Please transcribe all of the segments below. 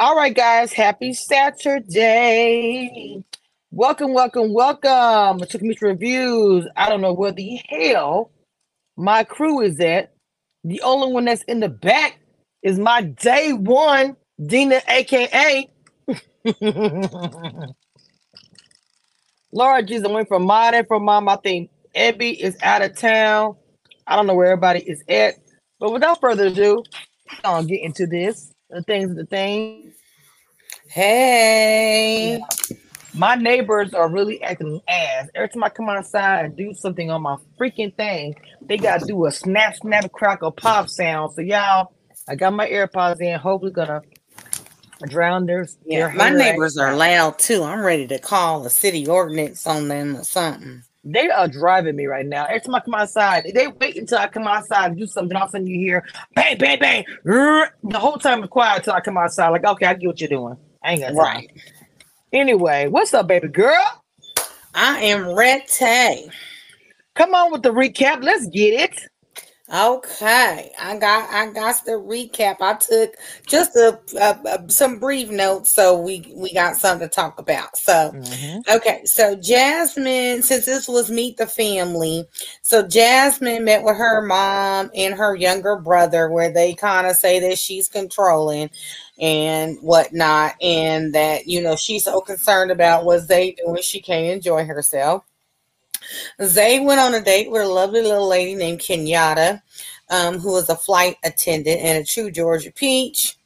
All right, guys. Happy Saturday. Welcome, welcome, welcome to Cameshia Reviews. I don't know where the hell my crew is at. The only one that's in the back is my day one, Dina, aka Laura Jesus. Went from mom and from mom. I think Ebby is out of town. I don't know where everybody is at. But without further ado, I'm gonna get into this. The things, the thing. Hey. My neighbors are really acting ass. Every time I come outside and do something on my freaking thing, they gotta do a snap, snap, crackle, pop sound. So y'all, I got my AirPods in. Hopefully, gonna drown their. Yeah, their my neighbors are loud too. I'm ready to call the city ordinance on them or something. They are driving me right now. Every time I come outside, they wait until I come outside and do something. All of a sudden, you hear bang, bang, bang. The whole time it's quiet until I come outside. Like, okay, I get what you're doing. I ain't got time. Right. Anyway, what's up, baby girl? I am ready. Come on with the recap. Let's get it. Okay, I got I got the recap. I took just a, a, a- some brief notes, so we we got something to talk about. So mm-hmm. Okay, so Jasmine, since this was Meet the Family, so Jasmine met with her mom and her younger brother, where they kind of say that she's controlling and whatnot, and that you know she's so concerned about what they doing, she can't enjoy herself. Zay went on a date with a lovely little lady named Kenyatta, um, who was a flight attendant and a true Georgia peach.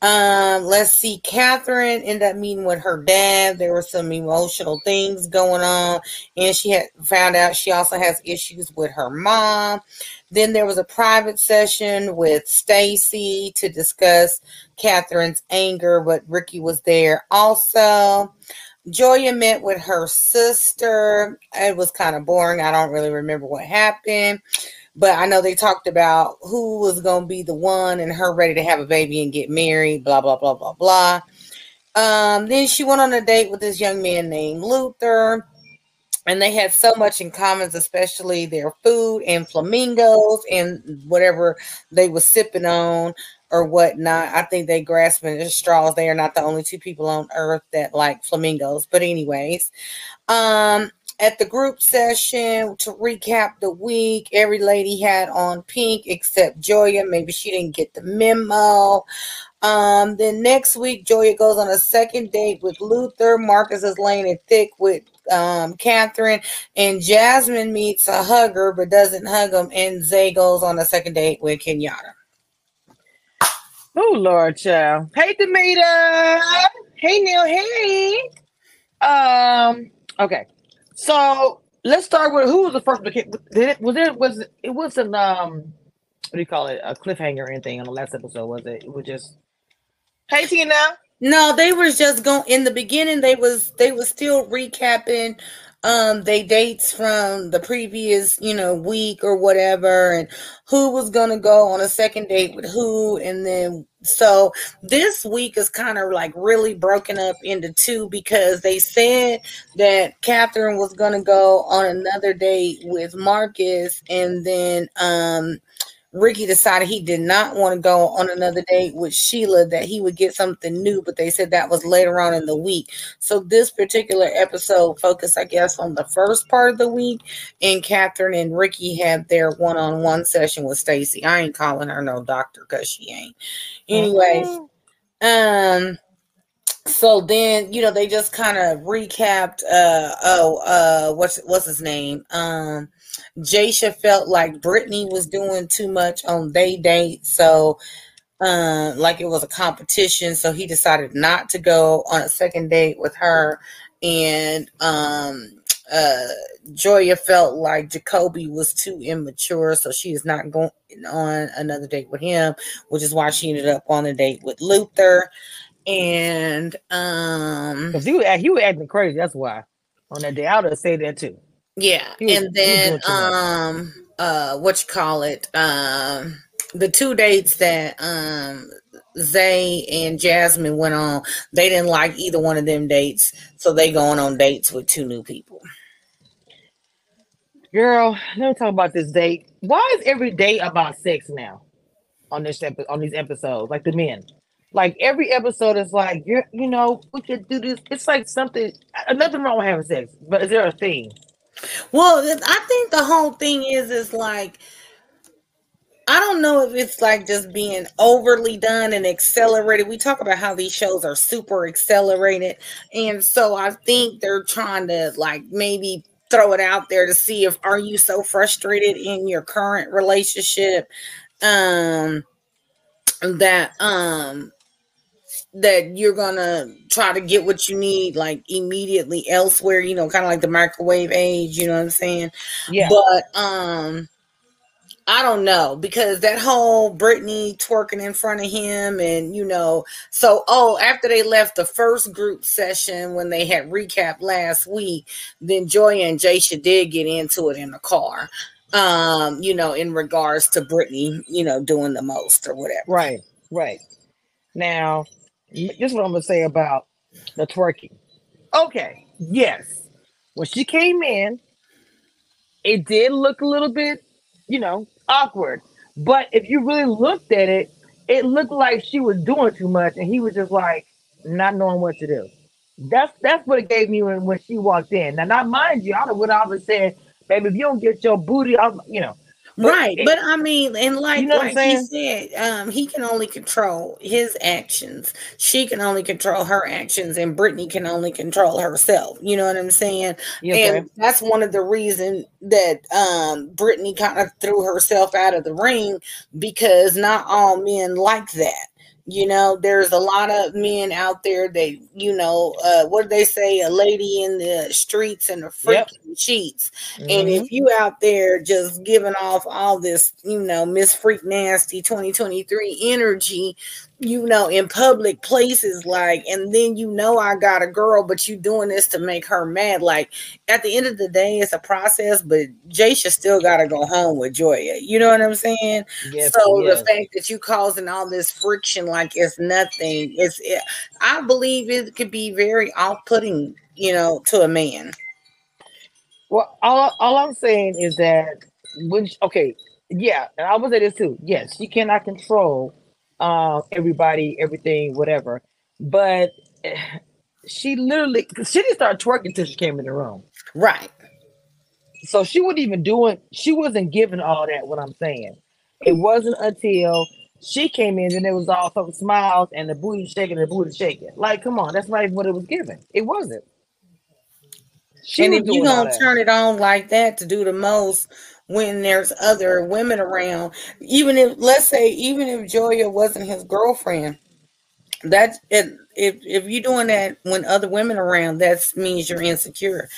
Um, let's see. Catherine ended up meeting with her dad. There were some emotional things going on, and she had found out she also has issues with her mom. Then there was a private session with Stacy to discuss Catherine's anger, but Ricky was there also. Joya met with her sister. It was kind of boring. I don't really remember what happened but I know they talked about who was going to be the one and her ready to have a baby and get married, blah, blah, blah, blah, blah. Um, then she went on a date with this young man named Luther, and they had so much in common, especially their food and flamingos and whatever they were sipping on or whatnot. I think they grasping at straws. They are not the only two people on earth that like flamingos. But, anyways, um, at the group session to recap the week, every lady had on pink except Joya. Maybe she didn't get the memo. Um, then next week, Joya goes on a second date with Luther. Marcus is laying it thick with um, Catherine, and Jasmine meets a hugger but doesn't hug him. And Zay goes on a second date with Kenyatta. Oh Lord, child. Hey, Demita. Hey, Neil. Hey. Um. Okay. So let's start with who was the first. Did it was it was it, wasn't um what do you call it a cliffhanger or anything on the last episode was it? It was just Hey Tina. No, they was just going in the beginning. They was they was still recapping um they dates from the previous you know week or whatever and who was gonna go on a second date with who and then so this week is kind of like really broken up into two because they said that Catherine was gonna go on another date with Marcus and then um Ricky decided he did not want to go on another date with Sheila, that he would get something new, but they said that was later on in the week. So this particular episode focused, I guess, on the first part of the week, and Catherine and Ricky had their one-on-one session with Stacy. I ain't calling her no doctor because she ain't. Anyways, um so then you know they just kind of recapped uh oh uh what's what's his name um Jasha felt like Brittany was doing too much on they date. So uh, like it was a competition. So he decided not to go on a second date with her. And um uh Joya felt like Jacoby was too immature. So she is not going on another date with him which is why she ended up on a date with Luther. And um Because he was he was acting crazy. That's why. On that day I would have said that too. Yeah was- and then doing too much. um uh what you call it um the two dates that um Zay and Jasmine went on they didn't like either one of them dates so they going on dates with two new people Girl, let me talk about this date. Why is every day about sex now on this epi- on these episodes? Like the men. Like every episode is like, you you know, we could do this. It's like something. Nothing wrong with having sex, but is there a theme? Well, I think the whole thing is is like I don't know if it's like just being overly done and accelerated. We talk about how these shows are super accelerated. And so I think they're trying to like maybe throw it out there to see if are you so frustrated in your current relationship um that um that you're gonna try to get what you need like immediately elsewhere, you know, kind of like the microwave age, you know what I'm saying? Yeah. But um I don't know because that whole Brittany twerking in front of him, and you know, so oh, after they left the first group session when they had recap last week, then Joy and Jasha did get into it in the car, um, you know, in regards to Brittany, you know, doing the most or whatever. Right, right. Now, this is what I'm gonna say about the twerking. Okay, yes, when she came in, it did look a little bit, you know, awkward. But if you really looked at it, it looked like she was doing too much, and he was just like not knowing what to do. That's that's what it gave me when, when she walked in. Now, not mind you, I would have off said, "Baby, if you don't get your booty, I'll, you know, right, but I mean, and like, you know like he said, um, he can only control his actions. She can only control her actions, and Brittany can only control herself. You know what I'm saying? and that's one of the reasons that um Brittany kind of threw herself out of the ring because not all men like that. You know, there's a lot of men out there that, you know, uh, what do they say? A lady in the streets and a freak yep. sheets. Mm-hmm. And if you out there just giving off all this, you know, Miss Freak Nasty 2023 energy, you know, in public places, like, and then you know I got a girl, but you doing this to make her mad. Like, at the end of the day, it's a process, but Jasha still got to go home with Joya. You know what I'm saying? Yes, so yes. the fact that you causing all this friction, like it's nothing, it's. It, I believe it could be very off-putting, you know, to a man. Well, all all I'm saying is that when okay, yeah, and I would say this too. Yes, you cannot control uh, everybody, everything, whatever. But she literally, she didn't start twerking until she came in the room. Right. So she wasn't even doing, she wasn't giving all that, what I'm saying. It wasn't until she came in and it was all fucking smiles and the booty shaking and the booty shaking. Like, come on, that's not even what it was given. It wasn't. She and if you gonna turn it on like that to do the most, when there's other women around. Even if, let's say, even if Joya wasn't his girlfriend, that if if you're doing that when other women around, that means you're insecure.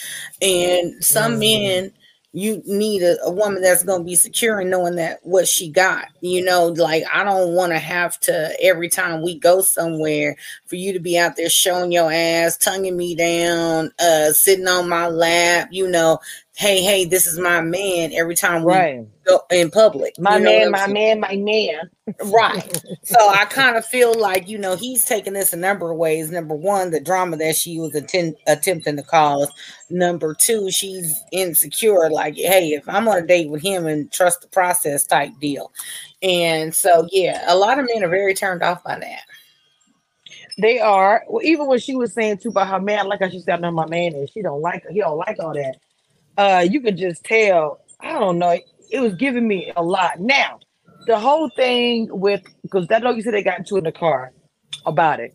And some mm-hmm. men you need a, a woman that's going to be secure and knowing that what she got you know like i don't want to have to every time we go somewhere for you to be out there showing your ass tonguing me down uh sitting on my lap you know hey, hey, this is my man every time we right. go in public. My you know man, my man, my man. Right. so I kind of feel like, you know, he's taking this a number of ways. Number one, the drama that she was attend- attempting to cause. Number two, she's insecure. Like, hey, if I'm on a date with him and trust the process type deal. And so, yeah, a lot of men are very turned off by that. They are. Well, even when she was saying too about her man, like I she said, I know my man is. She don't like. He don't like all that uh, you could just tell. I don't know. It was giving me a lot. Now, the whole thing with because that know you said they got into in the car about it,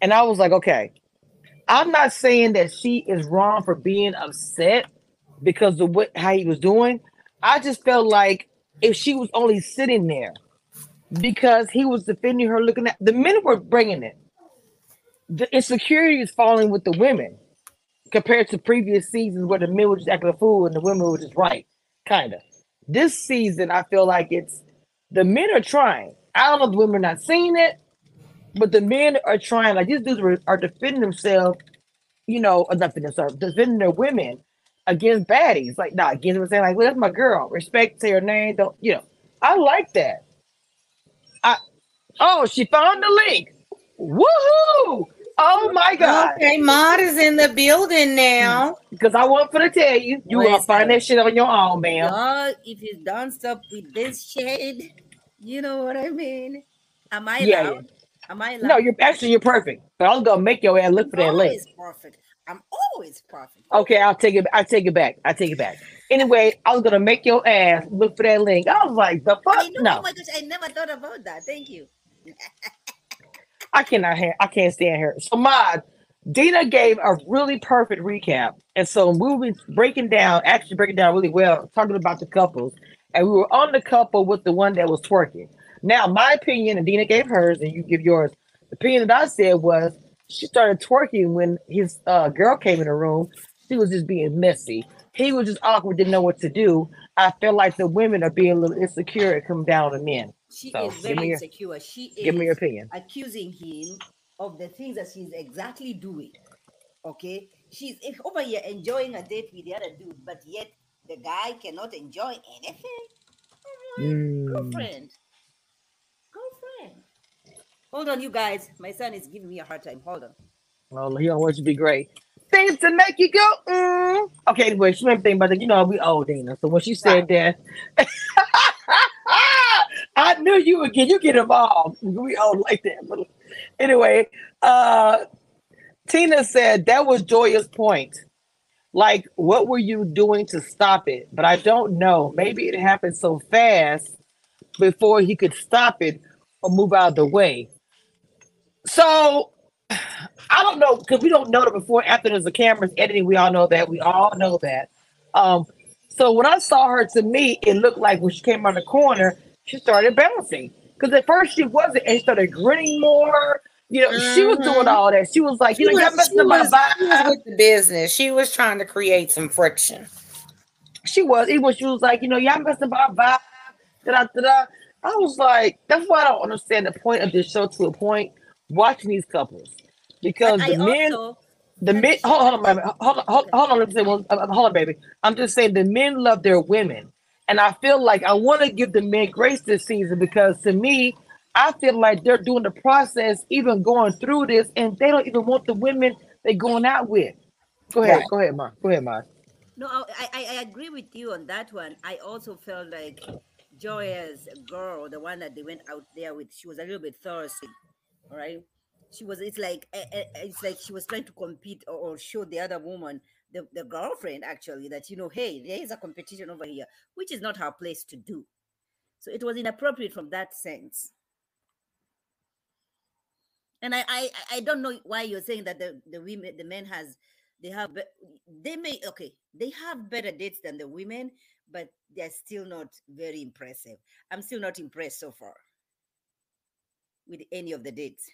and I was like, okay, I'm not saying that she is wrong for being upset because of what how he was doing. I just felt like if she was only sitting there because he was defending her, looking at the men were bringing it. The insecurity is falling with the women compared to previous seasons where the men were just acting a fool and the women were just right, kind of. This season, I feel like it's the men are trying. I don't know if the women are not seeing it, but the men are trying. Like these dudes are, are defending themselves, you know, uh, not defending themselves, defending their women against baddies. Like, not nah, against them saying, like, well, that's my girl. Respect, say her name. Don't, you know, I like that. I, oh, she found the link. Woohoo! Oh my God. Okay, Maud is in the building now. Because I want for to tell you, you will find that shit on your own, man. If you don't stop with this shade, you know what I mean? Am I yeah, loud? Am I? No, you're actually you're perfect. But I was gonna make your ass look for that link. Perfect. I'm always perfect. Okay, I'll take it. I take it back. I take it back. Anyway, I was gonna make your ass look for that link. I was like, the fuck? Know, no. Oh my gosh, I never thought about that. Thank you. I cannot hear. I can't stand her. So, Mod, Dina gave a really perfect recap, and so we were breaking down, actually breaking down really well, talking about the couples, and we were on the couple with the one that was twerking. Now, my opinion, and Dina gave hers, and you give yours. The opinion that I said was she started twerking when his uh, girl came in the room. She was just being messy. He was just awkward, didn't know what to do. I feel like the women are being a little insecure and come down to men. She so, is very insecure. She is give me your opinion. Accusing him of the things that she's exactly doing. Okay, she's over here enjoying a date with the other dude, but yet the guy cannot enjoy anything. Mm. Girlfriend, girlfriend. Hold on, you guys. My son is giving me a hard time. Hold on. Well, he don't want you to be great. Things to make you go. Mm. Okay, anyway, she made me think about that. You know, we old Dana. So when she said that, I knew you would get you get involved. We all like that. Anyway, uh Tina said that was Joya's point. Like, what were you doing to stop it? But I don't know. Maybe it happened so fast before he could stop it or move out of the way. So I don't know because we don't know that before after there's the cameras editing. We all know that. We all know that. Um, so when I saw her, to me, it looked like when she came around the corner, she started bouncing. Because at first she wasn't, and started grinning more. You know, mm-hmm. she was doing mm-hmm. all that. She was like, you know, was, she was, she was with the business. She was trying to create some friction. She was, even when she was like, you know, y'all messing my vibe. Da, da, da. I was like, that's why I don't understand the point of this show to a point. Watching these couples because the men, also, the men. Hold, hold on. Hold on, hold, hold on. Let me say one. Uh, hold on, baby. I'm just saying the men love their women, and I feel like I want to give the men grace this season because to me, I feel like they're doing the process, even going through this, and they don't even want the women they're going out with. Go ahead, right. go ahead, Ma. Go ahead, Ma. No, I, I, I agree with you on that one. I also felt like Joya's girl, the one that they went out there with, she was a little bit thirsty. All right. She was, it's like, eh, eh, eh, it's like she was trying to compete or, or show the other woman, the, the girlfriend actually, that, you know, hey, there is a competition over here, which is not her place to do. So it was inappropriate from that sense. And I, I, I don't know why you're saying that the, the women, the men has, they have, they may, okay, they have better dates than the women, but they're still not very impressive. I'm still not impressed so far with any of the dates.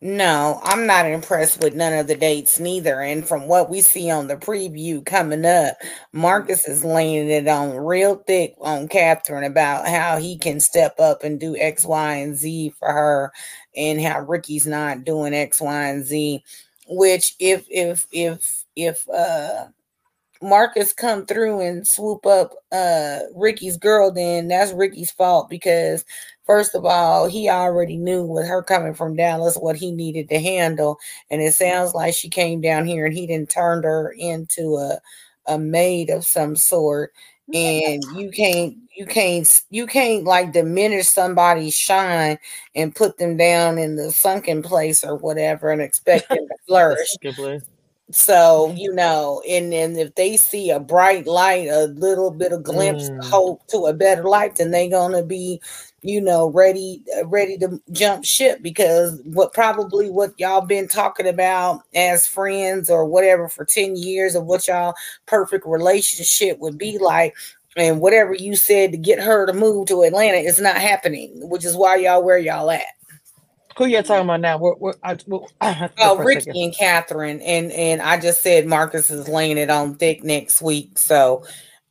No, I'm not impressed with none of the dates neither. And from what we see on the preview coming up, Marcus is laying it on real thick on Catherine about how he can step up and do X, Y, and Z for her, and how Ricky's not doing X, Y, and Z. Which if if if if uh Marcus come through and swoop up uh Ricky's girl, then that's Ricky's fault because first of all, he already knew with her coming from Dallas what he needed to handle. And it sounds like she came down here and he didn't turn her into a a maid of some sort. And you can't you can't you can't like diminish somebody's shine and put them down in the sunken place or whatever and expect them to flourish. So, you know, and then if they see a bright light, a little bit of glimpse mm. hope to a better life, then they're gonna be, you know, ready, uh, ready to jump ship because what probably what y'all been talking about as friends or whatever for 10 years of what y'all perfect relationship would be like. And whatever you said to get her to move to Atlanta is not happening, which is why y'all where y'all at. Who you talking about now? We're, we're, I, I oh, Ricky and Catherine, and and I just said Marcus is laying it on thick next week. So,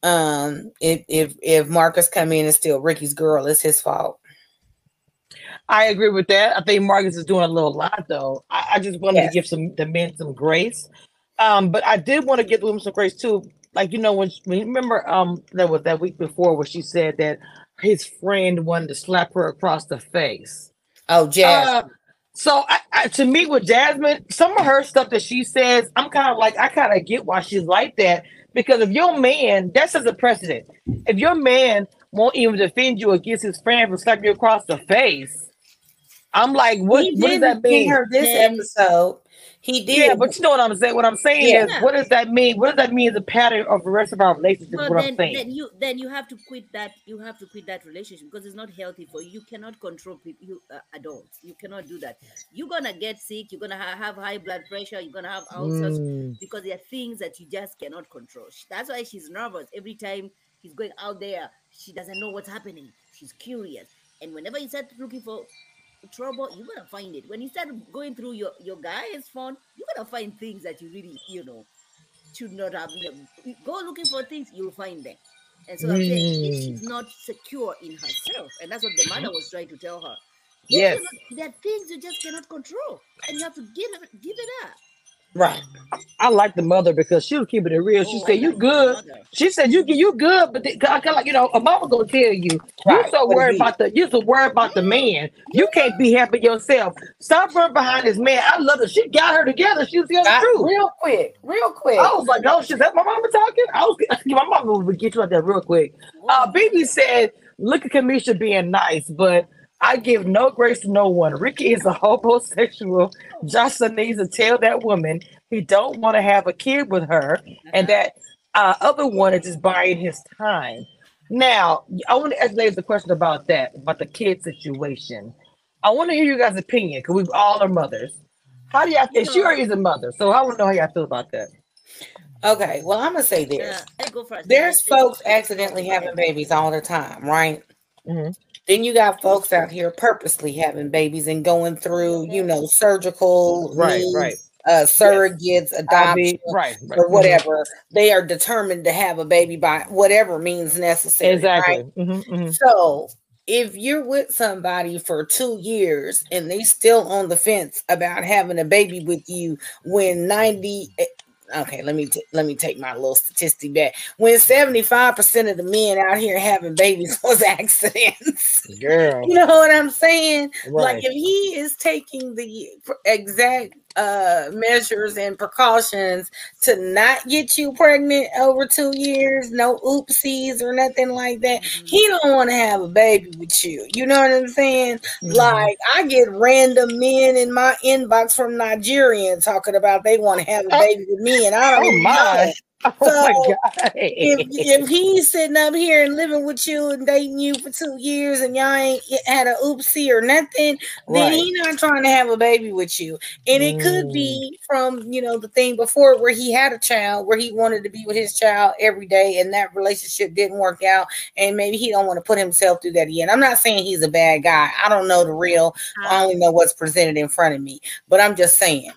um, if if if Marcus come in and steal Ricky's girl, it's his fault. I agree with that. I think Marcus is doing a little lot though. I, I just wanted yes. to give some the men some grace. Um, but I did want to give the women some grace too. Like you know when, when remember um that was that week before where she said that his friend wanted to slap her across the face. Oh, Jasmine. Uh, so I, I, to meet with Jasmine, some of her stuff that she says, I'm kind of like, I kind of get why she's like that. Because if your man, that's as a precedent. If your man won't even defend you against his friend for slapping you across the face, I'm like, what? What does that mean? Her this episode, he did. Yeah, but you know what I'm saying. What I'm saying Yeah. is, what does that mean? What does that mean as a pattern of the rest of our relationship? Well, what then, I'm saying. then you then you have to quit that. You have to quit that relationship because it's not healthy for you. You cannot control people, you uh, adults. You cannot do that. You're gonna get sick. You're gonna ha- have high blood pressure. You're gonna have ulcers Mm. because there are things that you just cannot control. That's why she's nervous every time he's going out there. She doesn't know what's happening. She's curious, and whenever you start looking for trouble, you're gonna find it. When you start going through your your guy's phone, you're gonna find things that you really you know should not have. Go looking for things, you'll find them. And so I'm saying Mm. she's not secure in herself, and that's what the mother was trying to tell her. Yes. you're there are things you just cannot control, and you have to give give it up. Right. I like the mother because she was keeping it real. She Oh, said, "You good." She said, "You you good," but I kind of like you know, a mama gonna tell you, Right, you so worried about the you so worried about the man. You can't be happy yourself. Stop running behind this man. I love her. She got her together. She was telling the truth. real quick, real quick. I was like, oh shit, that my mama talking? I was my mama would get you out there real quick. Uh BB said, look at Cameshia being nice, but I give no grace to no one. Ricky is a homosexual. Jocelyn needs to tell that woman he don't want to have a kid with her, and that uh, other one is just buying his time. Now, I want to ask ladies a question about that, about the kid situation. I want to hear you guys' opinion because we all are mothers. How do y'all feel? She already is a mother, so I want to know how y'all feel about that. Okay, well, I'm gonna say this. I go first. There's I folks accidentally having babies all the time, right? Mhm. Then you got folks out here purposely having babies and going through, you know, surgical, Right, needs, right. uh, surrogates, I adoption, be- right, right. or whatever. They are determined to have a baby by whatever means necessary. Exactly. right? Mhm, mhm. So if you're with somebody for two years and they still on the fence about having a baby with you when 90 eh, okay let me t- let me take my little statistic back when 75% of the men out here having babies was accidents Girl. you know what i'm saying Right. like if he is taking the exact uh measures and precautions to not get you pregnant over two years no oopsies or nothing like that Mhm. he don't want to have a baby with you you know what i'm saying Mhm. like i get random men in my inbox from Nigerian talking about they want to have a Oh. baby with me and i don't Oh even my. Oh my So, god. if, if he's sitting up here and living with you and dating you for two years and y'all ain't had a oopsie or nothing, then Right. he not trying to have a baby with you. And it could Mm. be from you know the thing before where he had a child where he wanted to be with his child every day and that relationship didn't work out and maybe he don't want to put himself through that again. I'm not saying he's a bad guy. I don't know the real. I only know what's presented in front of me. But I'm just saying.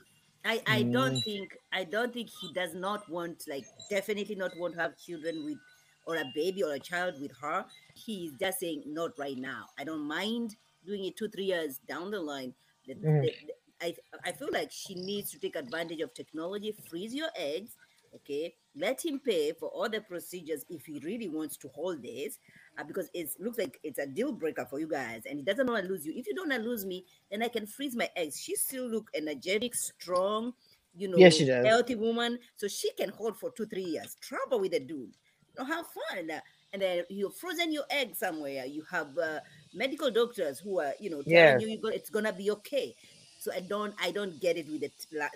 I, I don't Mm. think I don't think he does not want like definitely not want to have children with or a baby or a child with her. He's just saying not right now. I don't mind doing it two three years down the line. The- Mhm. the- the- I I feel like she needs to take advantage of technology. Freeze your eggs, okay? Let him pay for all the procedures if he really wants to hold this, uh, because it looks like it's a deal breaker for you guys, and he doesn't want to lose you. If you don't want to lose me, then I can freeze my eggs. She still look energetic, strong, you know, Yes, she does. healthy woman, so she can hold for two, three years. Trouble with the dude. You know, have fun. And then you've frozen your egg somewhere. You have uh, medical doctors who are, you know, telling Yes. you go, it's gonna be okay. So I don't, I don't get it with the,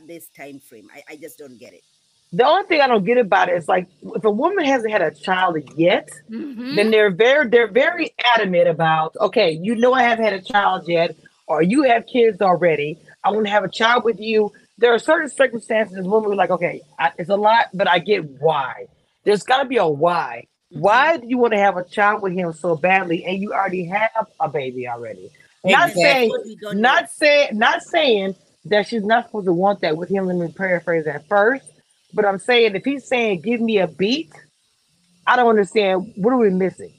this time frame. I, I just don't get it. The only thing I don't get about it is like if a woman hasn't had a child yet, Mm-hmm. then they're very they're very adamant about okay, you know I haven't had a child yet, or you have kids already. I want to have a child with you. There are certain circumstances women are like, okay, I, it's a lot, but I get why. There's got to be a why. Why do you want to have a child with him so badly, and you already have a baby already? Not Exactly. saying, we don't not saying, not saying that she's not supposed to want that with him. Let me paraphrase that first. But I'm saying if he's saying, "Give me a beat," I don't understand. What are we missing?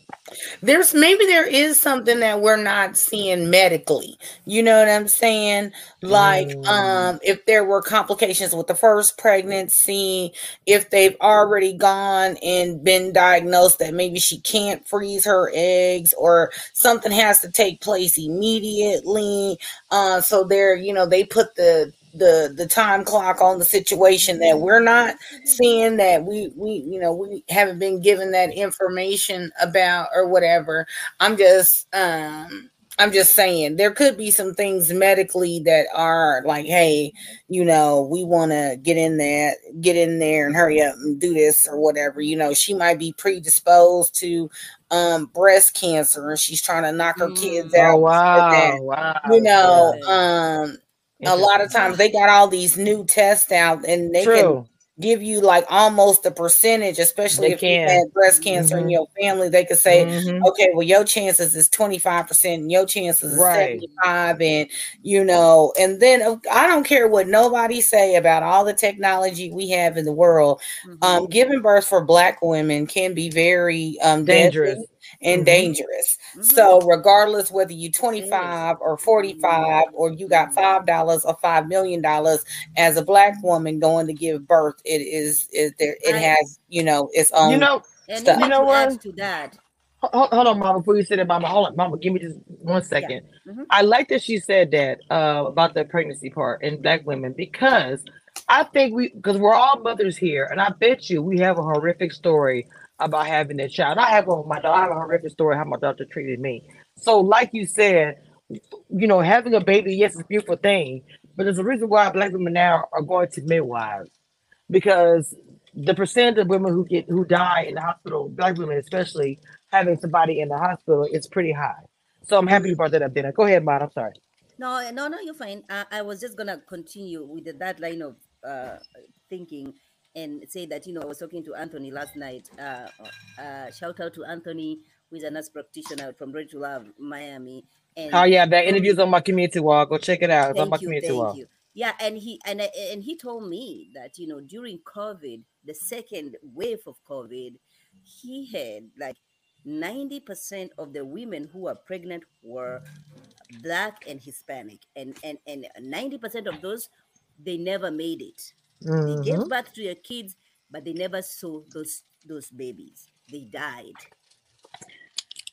there's maybe there is something that we're not seeing medically you know what i'm saying like Mm. um if there were complications with the first pregnancy if they've already gone and been diagnosed that maybe she can't freeze her eggs or something has to take place immediately uh so they're you know they put the the the time clock on the situation that we're not seeing that we we you know we haven't been given that information about or whatever i'm just um I'm just saying there could be some things medically that are like, hey, you know, we want to get in there, get in there and hurry up and do this or whatever. You know, she might be predisposed to um breast cancer and she's trying to knock her kids Mm. out. Oh wow, that. wow. You know, Yeah. um a lot of times they got all these new tests out and they can give you like almost a percentage, especially They if you can. had breast cancer in Mhm. your family. They could say, Mhm. okay, well, your chances is 25% and your chances is Right. 75 and you know, and then uh, I don't care what nobody say about all the technology we have in the world. Mhm. Um, giving birth for black women can be very um Dangerous. deadly and Mhm. dangerous. Mhm. So regardless whether you 25 or 45 or you got five dollars or five million dollars as a black woman going to give birth, it is is there it I- has, you know, its own You know, stuff. You know what? to that, hold, hold on, Mama. Before you say that, Mama, hold on, Mama. Give me just one second. Mhm. I like that she said that uh, about the pregnancy part in black women because I think we because we're all mothers here, and I bet you we have a horrific story about having a child. I have my daughter. I have a horrific story how my daughter treated me. So, like you said, you know, having a baby, yes, it's a beautiful thing, but there's a reason why black women now are going to midwives because the percent of women who get who die in the hospital, black women especially, having somebody in the hospital is pretty high. So I'm happy you brought that up, Dana. Go ahead, Maud. I'm sorry. No, no, no, you're fine. I, I was just gonna continue with that line of uh, thinking and say that you know I was talking to Anthony last night. Uh, uh, shout out to Anthony, who is a nurse practitioner from Ready to Love, Miami. And Oh yeah, that interview's on my community wall. Go check it out. It's on my you, community thank wall. you. Yeah, and he and and he told me that you know during COVID, the second wave of COVID, he had like ninety percent of the women who were pregnant were black and Hispanic, and and and ninety percent of those they never made it. They Mhm. gave birth to your kids, but they never saw those those babies. They died.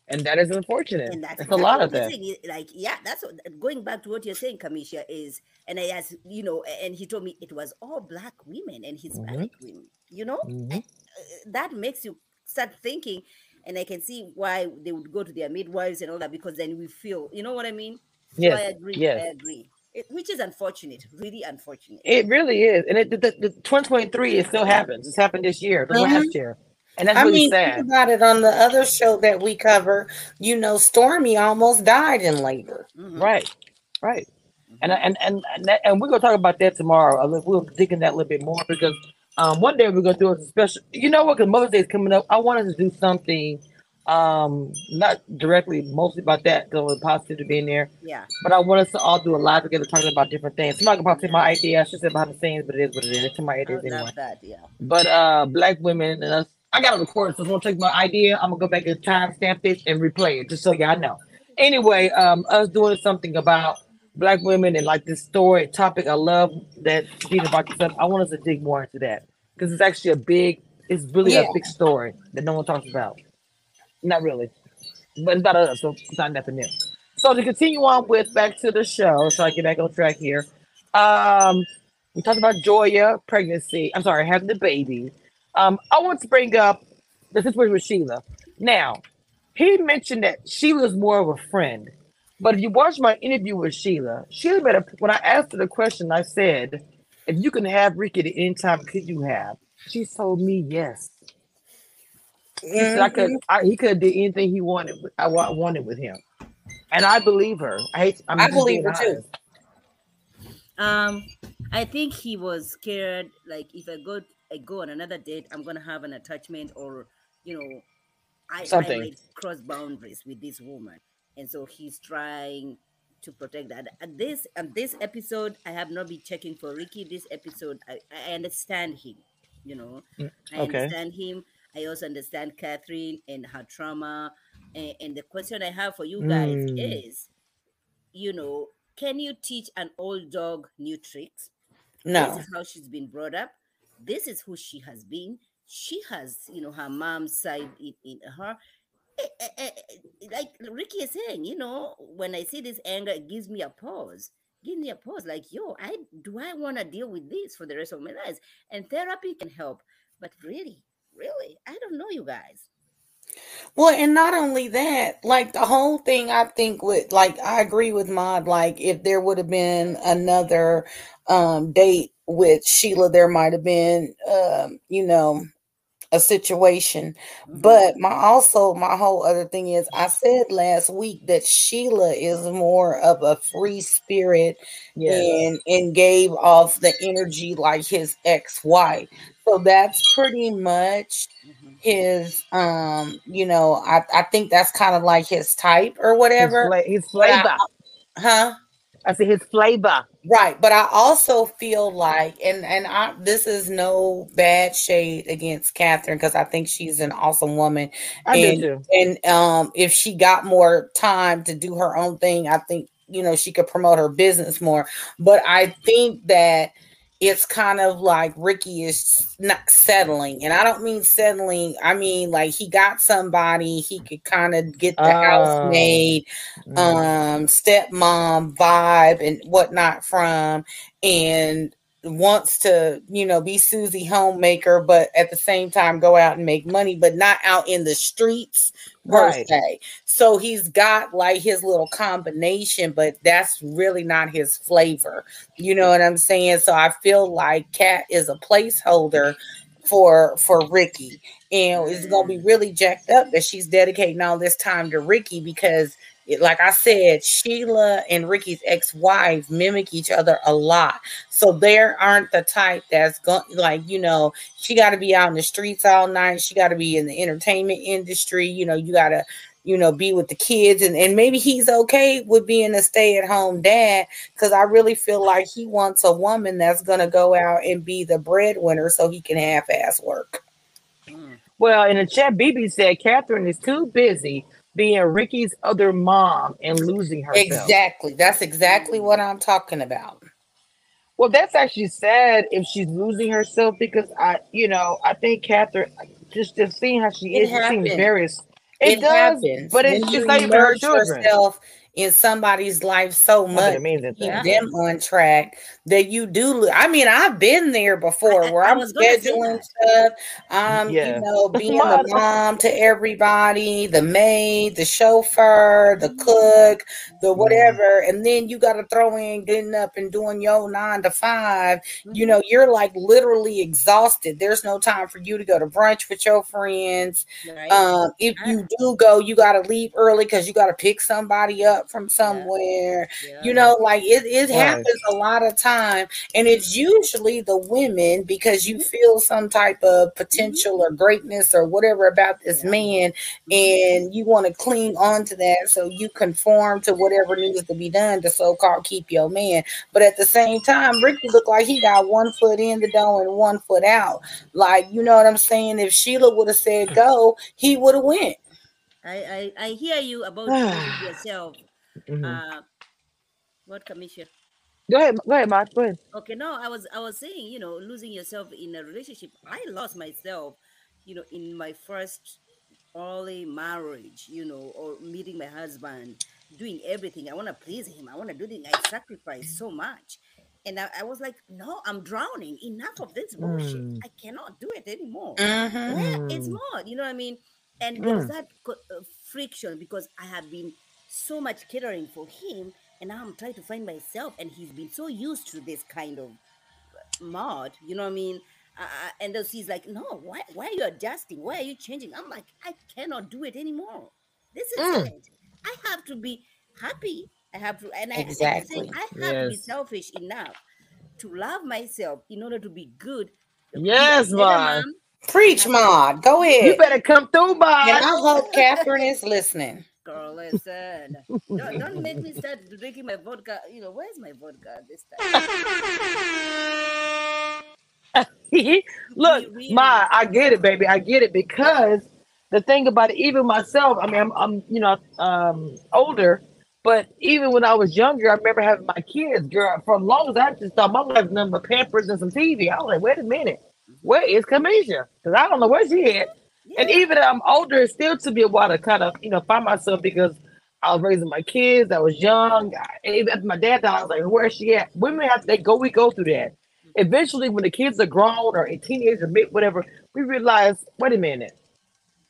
And that is unfortunate. and that's, That's a lot of we're that. saying, Like, yeah, that's what, going back to what you're saying, Cameshia, is, and I asked, you know, and he told me it was all black women and Hispanic women, you know, Mhm. Uh, that makes you start thinking, and I can see why they would go to their midwives and all that because then we feel, you know what I mean? So I Yes, agree. yes. I agree. It, which is unfortunate, really unfortunate. It really is, and it the, the, the 2023 it still happens. It's happened this year, the Mhm. last year, and that's I really mean, sad. think about it on the other show that we cover. You know, Stormy almost died in labor. Mhm, Right, right. And mhm. and and and, that, and we're gonna talk about that tomorrow. We'll dig in that a little bit more because um one day we're gonna do a special. You know what? Because Mother's Day is coming up. I wanted to do something, um, not directly, mostly about that because it's positivity being there. yeah. But I want us to all do a live together talking about different things. Somebody can probably take my idea. I should say behind the scenes, but it is what it is. It's my I ideas anyway. that. Yeah. But uh, black women and us, I got to record. So i'm gonna take my idea, I'm gonna go back and timestamp it and replay it just so y'all know. Anyway, um, us doing something about black women and like this story topic. I love that Gina brought this up. I want us to dig more into that because it's actually a big, it's really Yeah. a big story that no one talks about. Not really, but it's about us, so it's not nothing new. So to continue on with back to the show, so I get back on track here. Um, we talked about Joya pregnancy. I'm sorry, having the baby. Um, I want to bring up the situation with Sheila. Now, he mentioned that Sheila's more of a friend, but if you watch my interview with Sheila, Sheila made a when I asked her the question, I said, "If you can have Ricky at any time, could you have?" She told me yes. He said I could. Mhm. I, he could did anything he wanted. with- I wa- wanted with him, and I believe her. I hate. I'm I believe her too. Um, I think he was scared. Like if I go, I go on another date, I'm gonna have an attachment, or you know, I, I Something. might cross boundaries with this woman, and so he's trying to protect that. At this, at this episode, I have not been checking for Ricky. This episode, I, I understand him. You know, Mm, I okay. understand him. I also understand Catherine and her trauma. And, and the question I have for you guys Mm. is, you know, can you teach an old dog new tricks? This is how she's been brought up. This is who she has been. She has, you know, her mom's side in, in her. Eh, eh, eh, Like Ricky is saying, you know, when I see this anger, it gives me a pause. Give me a pause. Like, yo, I do I want to deal with this for the rest of my life? And therapy can help. But really, really, I don't know, you guys. Well, and not only that, like the whole thing, I think with like I agree with Mod. Like if there would have been another um date with Sheila, there might have been, um, you know, a situation. Mhm. But my also my whole other thing is I said last week that Sheila is more of a free spirit Yes. and and gave off the energy like his ex-wife. So that's pretty much Mhm. his um, you know, I, I think that's kind of like his type or His, whatever. fla- his But I, flavor. huh? I said his flavor. Right, but I also feel like, and and I this is no bad shade against Catherine because I think she's an awesome woman, I do and too. and um, if she got more time to do her own thing, I think you know she could promote her business more. But I think that it's kind of like Ricky is not settling, and I don't mean settling. I mean like he got somebody he could kind of get the house Oh. made Mm. um stepmom vibe and whatnot from and wants to you know be Susie homemaker but at the same time go out and make money but not out in the streets per Right. se. So he's got like his little combination but that's really not his flavor. You know what i'm saying? So i feel like cat is a placeholder for for ricky. And it's gonna be mm. really jacked up that she's dedicating all this time to ricky because like I said, Sheila and Ricky's ex-wife mimic each other a lot. So they aren't the type that's going like, you know, she got to be out in the streets all night. She got to be in the entertainment industry. You know, you got to, you know, be with the kids. And, and maybe he's okay with being a stay-at-home dad because I really feel like he wants a woman that's going to go out and be the breadwinner so he can half-ass work. Mm. Well, in the chat, BB said Catherine is too busy being Ricky's other mom and losing herself. Exactly. That's exactly mm-hmm. what I'm talking about. Well, that's actually sad if she's losing herself because I, you know, I think Catherine, just just seeing how she It is, it seems very. It, It, does, happens. but it's just you not even her children. yourself in somebody's life so much it means keep them on track that you do I mean I've been there before where I I'm was gonna say scheduling stuff um Yeah. you know being the mom to everybody the maid the chauffeur the cook the Mm. whatever and then you got to throw in getting up and doing your 9 to 5 you Mhm. know you're like literally exhausted there's no time for you to go to brunch with your friends Right? um, if Yeah. you do go, you got to leave early because you got to pick somebody up from somewhere. Yeah. You know, like it, it Right. happens a lot of time, and it's usually the women because you feel some type of potential or greatness or whatever about this man, and you want to cling on to that, so you conform to whatever needs to be done to so-called keep your man. But at the same time, Ricky looked like he got one foot in the door and one foot out. Like, you know what I'm saying? If Sheila would have said go, he would have went. I, I I hear you about yourself. Mhm. Uh, what commission? Go ahead, go ahead, Mark. Go ahead. Okay, no, I was I was saying, you know, losing yourself in a relationship. I lost myself, you know, in my first early marriage, you know, or meeting my husband, doing everything. I want to please him. I want to do things. I sacrificed so much. And I, I was like, no, I'm drowning. Enough of this bullshit. Mm. I cannot do it anymore. Where is Mm. more? You know what I mean? And there was Mm. that co- uh, friction because I have been so much catering for him, and now I'm trying to find myself, and he's been so used to this kind of mod. You know what I mean? Uh, uh, and then he's like, "No, why? Why are you adjusting? Why are you changing?" I'm like, "I cannot do it anymore. This is Mm. it. I have to be happy. I have to, and I, I'm Exactly. saying I have to be selfish enough to love myself in order to be good. Yes, better mom, Preach, Maud. Go ahead. You better come through, And I hope Catherine is listening. Girl, listen. don't, don't make me start drinking my vodka. You know, where's my vodka this time? Look, Ma, I get it, baby. I get it because the thing about it, even myself, I mean, I'm, I'm you know, um, older, but even when I was younger, I remember having my kids, girl. For as long as I just thought my life but Pampers and some TV, I was like, wait a minute, where is Cameshia? Because I don't know where she at. And even I'm older, it still took me a while to kind of, you know, find myself because I was raising my kids. I was young. I, even after my dad died, I was like, where's she at? Women have they go, we go through that. Eventually, when the kids are grown or a teenager, whatever, we realize, wait a minute,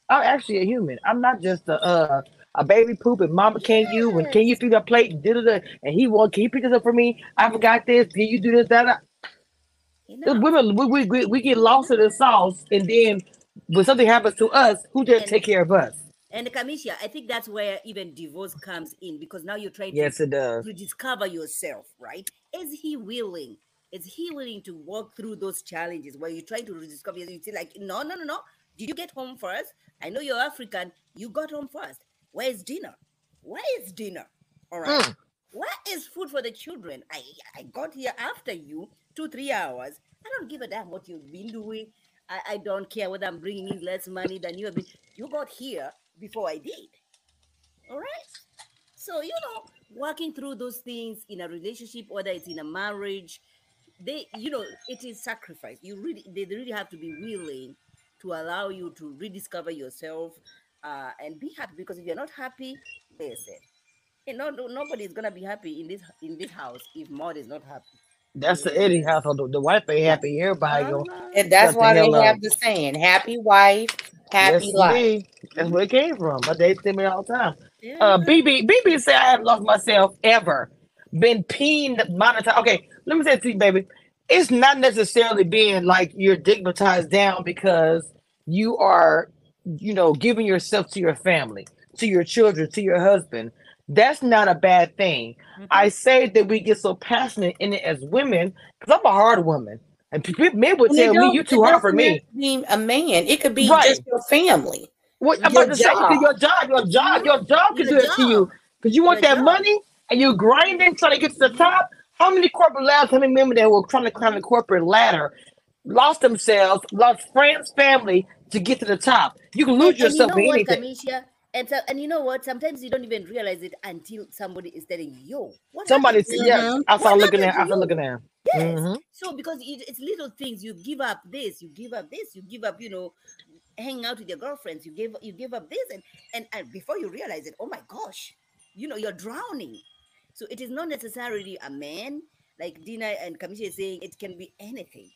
I'm actually a human. I'm not just a uh, a baby poop and mama can't you and can you feed a plate and it and he want can you pick this up for me? I forgot this. Can you do this? That you know. women we, we, we get lost in the sauce and then when something happens to us, who just take care of us? And Cameshia, I think that's where even divorce comes in because now you're trying yes, to, it does. to discover yourself, right? Is he willing? Is he willing to walk through those challenges where you're trying to rediscover? Yourself? You say, like, no, no, no, no. Did you get home first? I know you're African. You got home first. Where is dinner? Where is dinner? All right. Mm. Where is food for the children? I I got here after you two three hours. I don't give a damn what you've been doing. I, I don't care whether I'm bringing in less money than you have been. You got here before I did. All right. So you know, working through those things in a relationship, whether it's in a marriage, they you know it is sacrifice. You really they really have to be willing to allow you to rediscover yourself uh, and be happy because if you're not happy, listen, you know, nobody is gonna be happy in this in this house if Maud is not happy. That's the Eddie household. The, the wife ain't happy. Everybody go. And that's why they have the saying, "Happy wife, happy yes, life." Me. That's where it came from. But they tell me all the time. Yeah. Uh, BB BB said I haven't lost myself ever. Been peened monetized. Okay, let me say it to you, baby. It's not necessarily being like you're digmatized down because you are you know, giving yourself to your family, to your children, to your husband. That's not a bad thing. Mm-hmm. I say that we get so passionate in it as women because I'm a hard woman. And people men would tell me, "You're too hard for me." Being a man, it could be right. just your family. What I'm about to say, your job, your job, your job can do it to you because you want your that job. money and you're grinding trying to get to the top. How many corporate ladders? How many women that were trying to climb the corporate ladder lost themselves, lost friends, family to get to the top. You can lose and, yourself and you know what, Cameshia? And, so, and you know what? Sometimes you don't even realize it until somebody is telling you. What somebody, yeah, I start looking at, I start looking at. Yes. Mm-hmm. So because it, it's little things, you give up this, you give up this, you give up, you know, hanging out with your girlfriends, you give you give up this, and and, and before you realize it, oh my gosh, you know, you're drowning. So it is not necessarily a man, like Dina and Cameshia is saying, it can be anything.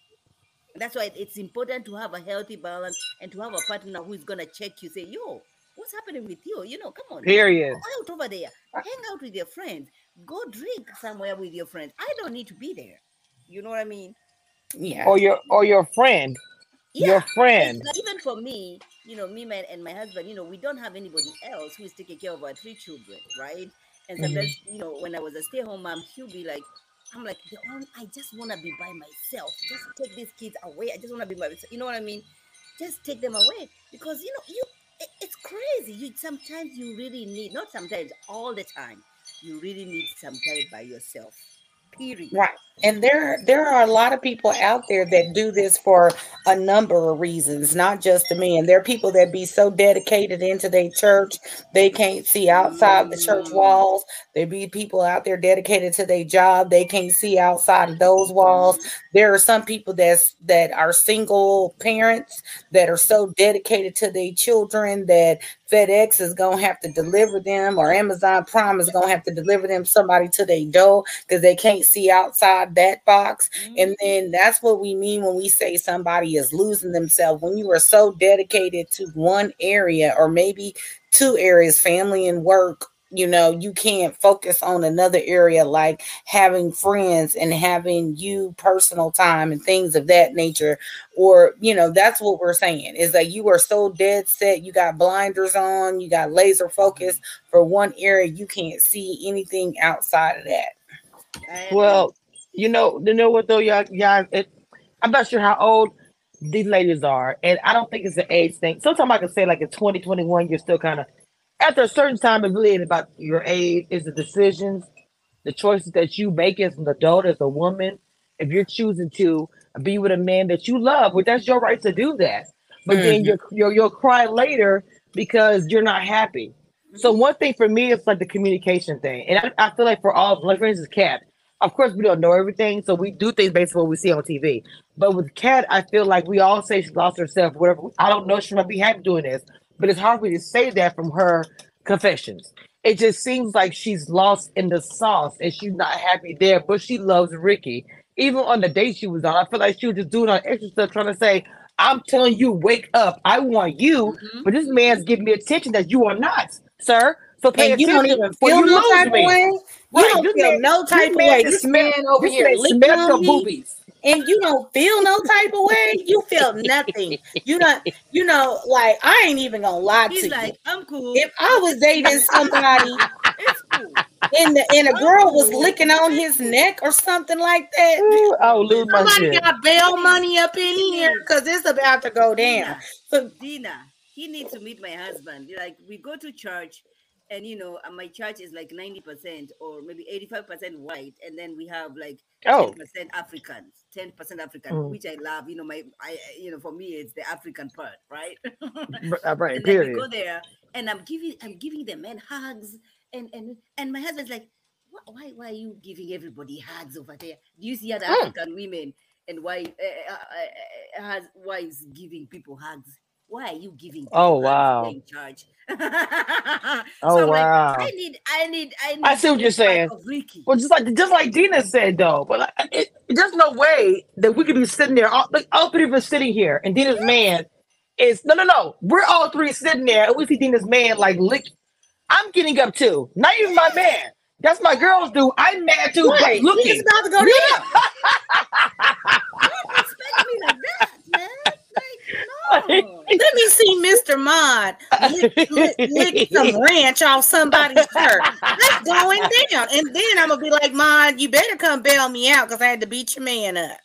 That's why it's important to have a healthy balance and to have a partner who is gonna check you, say, yo, what's happening with you? You know, come on. Period. Go out over there. Hang out with your friends. Go drink somewhere with your friends. I don't need to be there. You know what I mean? Yeah. Or your or your friend. Yeah. Your friend. Even for me, you know, me and my husband, you know, we don't have anybody else who is taking care of our three children, right? And sometimes, mm-hmm. you know, when I was a stay-at-home mom, he'll be like, I'm like, the only, I just want to be by myself. Just take these kids away. I just want to be by myself. You know what I mean? Just take them away because you know you. It, it's crazy. You sometimes you really need not sometimes all the time. You really need some time by yourself. Period. Right. And there there are a lot of people out there that do this for a number of reasons, not just the men. There are people that be so dedicated into their church, they can't see outside the church walls. There be people out there dedicated to their job, they can't see outside of those walls. There are some people that's that are single parents that are so dedicated to their children that FedEx is gonna have to deliver them or Amazon Prime is gonna have to deliver them somebody to their door because they can't see outside that box. Mm-hmm. And then that's what we mean when we say somebody is losing themselves. When you are so dedicated to one area or maybe two areas, family and work, you know, you can't focus on another area like having friends and having you personal time and things of that nature. Or, you know, that's what we're saying is that you are so dead set, you got blinders on, you got laser mm-hmm. focus for one area, you can't see anything outside of that. Well, you know, you know what though, y'all, y'all it, I'm not sure how old these ladies are, and I don't think it's an age thing. Sometimes I can say like in 2021, you're still kind of after a certain time, it's really about your age, is the decisions, the choices that you make as an adult, as a woman. If you're choosing to be with a man that you love, well, that's your right to do that. But mm-hmm. then you're, you're you'll cry later because you're not happy. So one thing for me, it's like the communication thing, and I, I feel like for all, like for instance, Cat, of course, we don't know everything, so we do things based on what we see on TV. But with Kat, I feel like we all say she lost herself, whatever. I don't know she might be happy doing this, but it's hard for me to say that from her confessions. It just seems like she's lost in the sauce and she's not happy there, but she loves Ricky. Even on the date she was on, I feel like she was just doing her extra stuff, trying to say, I'm telling you, wake up. I want you, Mhm. but this man's giving me attention that you are not, sir. So pay And you don't even feel no type of way. You don't feel man- no type of way. This man over here smelled your boobies. And you don't feel no type of way. You feel nothing. You not. You know, like I ain't even gonna lie to He's you. like, I'm cool. if I was dating somebody It's cool. and the and a girl was licking on his neck or something like that, Ooh, I will lose my somebody shit. got bail money up in here because it's about to go down. Dina, So Dina, he needs to meet my husband. Like we go to church, and you know, uh, my church is like ninety percent or maybe eighty-five percent white, and then we have like Oh, ten percent Africans, ten percent African, Mm. which I love. You know, my I you know, for me, it's the African part, right? uh, right. and then we Period. go there, and I'm giving I'm giving the men hugs, and and and my husband's like, why why are you giving everybody hugs over there? Do you see other Mm. African women and why uh, uh, uh, has wives giving people hugs? Why are you giving? people Oh, hugs wow. In charge. Oh, like, wow. I need I need I need. I see what you're saying. Well, just like just like Dina said though, but like, it, there's no way that we could be sitting there, all, like all three of us sitting here, and Dina's man is no, no, no. We're all three sitting there, and we see Dina's man like lick. I'm getting up too. Not even my man. That's my girls do. I'm mad too, right, but looking. it's about to go Yeah. Don't expect me like that, man. Like, no. Let me see Mr. Mod lick, lick, lick some ranch off somebody's shirt. That's going down. And then I'm gonna be like, Mod, you better come bail me out because I had to beat your man up.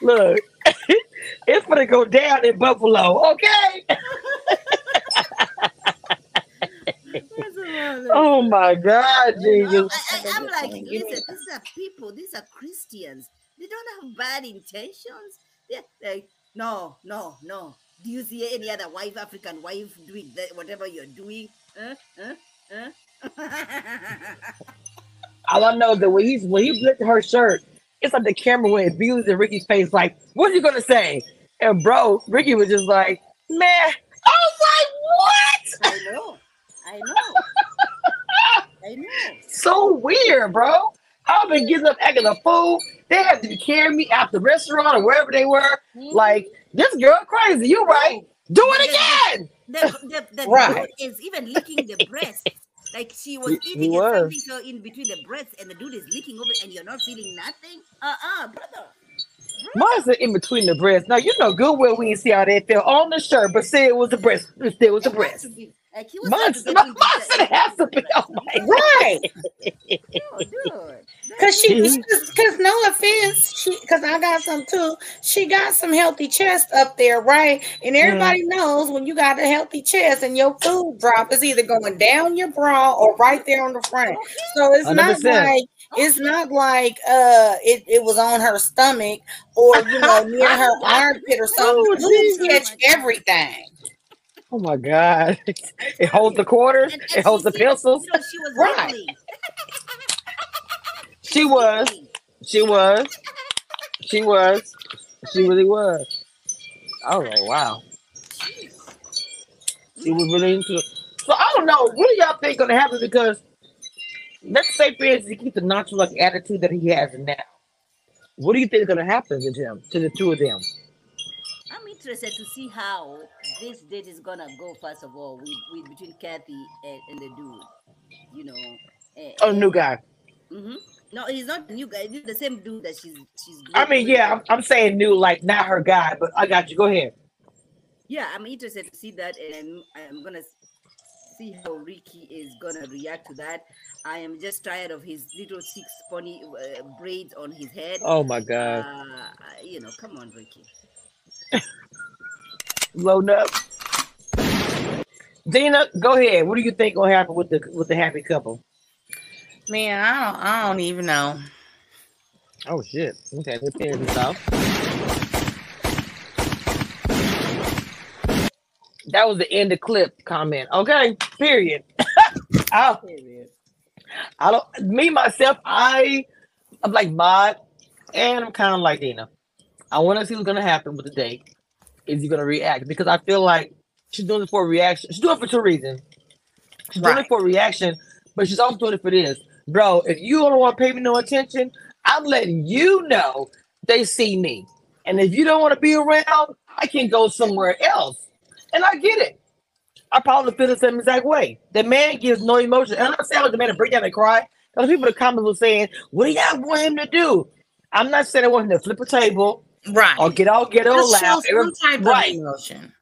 Look, it's gonna go down in Buffalo. Okay. That's a lot of- Oh my God, Jesus. I, I, am like, listen, these are people, these are Christians. They don't have bad intentions. They're like, no, no, no. Do you see any other wife, African wife, doing that, whatever you're doing? Huh? Huh? Huh? All I know is that when he's when he flipped her shirt, it's like the camera went views in Ricky's face, like, what are you gonna say? And bro, Ricky was just like, man, I was like, what? I know. I know. I know. So weird, bro. I've been getting up acting a fool. They had to carry me out the restaurant or wherever they were. Like, this girl crazy. You right. Do it again. the, the, the Right. dude is even licking the breast. Like she was eating was. something so in between the breasts, and the dude is licking over, and you're not feeling nothing. Uh uh brother. Mine's in between the breasts. Now you know good well we didn't see how they felt on the shirt, but say it was the breast. It still was the breast. To be- Like he was Mine's, trying to mine get into the- has to be. Oh my Right. Oh. Cause she, Mhm. cause no offense, she, cause I got some too. She got some healthy chest up there, right? And everybody knows when you got a healthy chest and your food drop is either going down your bra or right there on the front. So it's not 100%. like it's not like uh it, it was on her stomach or you know near her armpit or something. Oh, Boobs catch everything. Oh my God. It holds the quarters. And- and It holds the pencils. You know, she was Right. She was. She was. She was. She really was. I was like, wow. She was really into it. So I don't know. What do y'all think gonna happen? Because let's say for instance, he keeps the nonchalant attitude that he has now. What do you think is gonna happen to him, to the two of them? I'm interested to see how this date is gonna go. First of all, with, with between Kathy and, and the dude, you know. eh, Oh, new guy. hmm No, he's not new guy. He's the same dude that she's she's. I mean, yeah, I'm, I'm saying new, like not her guy, but I got you. Go ahead. yeah. I'm interested to see that, and I'm, I'm gonna see how Ricky is gonna react to that. I am just tired of his little six pony uh, braids on his head. Oh my God. Uh, you know, come on, Ricky. Loading up. Dina, go ahead. What do you think gonna happen with the with the happy couple? Man, I don't I don't even know. Oh shit. Okay, they're paying this out. That was the end of clip comment. Okay, period. Oh, I, I don't me myself, I I'm like mod and I'm kind of like Dina. I want to see what's gonna happen with the date. Is he gonna react? Because I feel like she's doing it for a reaction. She's doing it for two reasons. She's doing it for a reaction, but she's also doing it for this. Bro, if you don't want to pay me no attention, I'm letting you know they see me. And if you don't want to be around, I can go somewhere else. And I get it. I probably feel the same exact way. The man gives no emotion. And I'm not saying I the man to break down and cry. Because people in the comments were saying, what do y'all want him to do? I'm not saying I want him to flip a table. Right. I'll get all get all loud. Some type right. of emotion.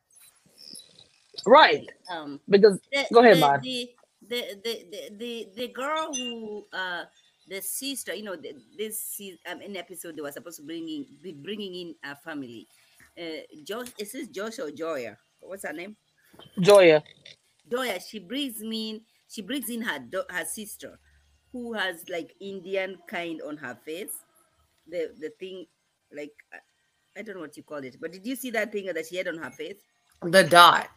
Right. Um because the, go ahead, the, the, the, the, the, the girl who uh the sister, you know, this um, an episode they were supposed to bring in, be bringing in a family. Uh, Josh, is this Josh or Joya? What's her name? Joya. Joya. She brings in, she brings in her her sister, who has like Indian kind on her face. The the thing, like I don't know what you call it, but did you see that thing that she had on her face? The dot.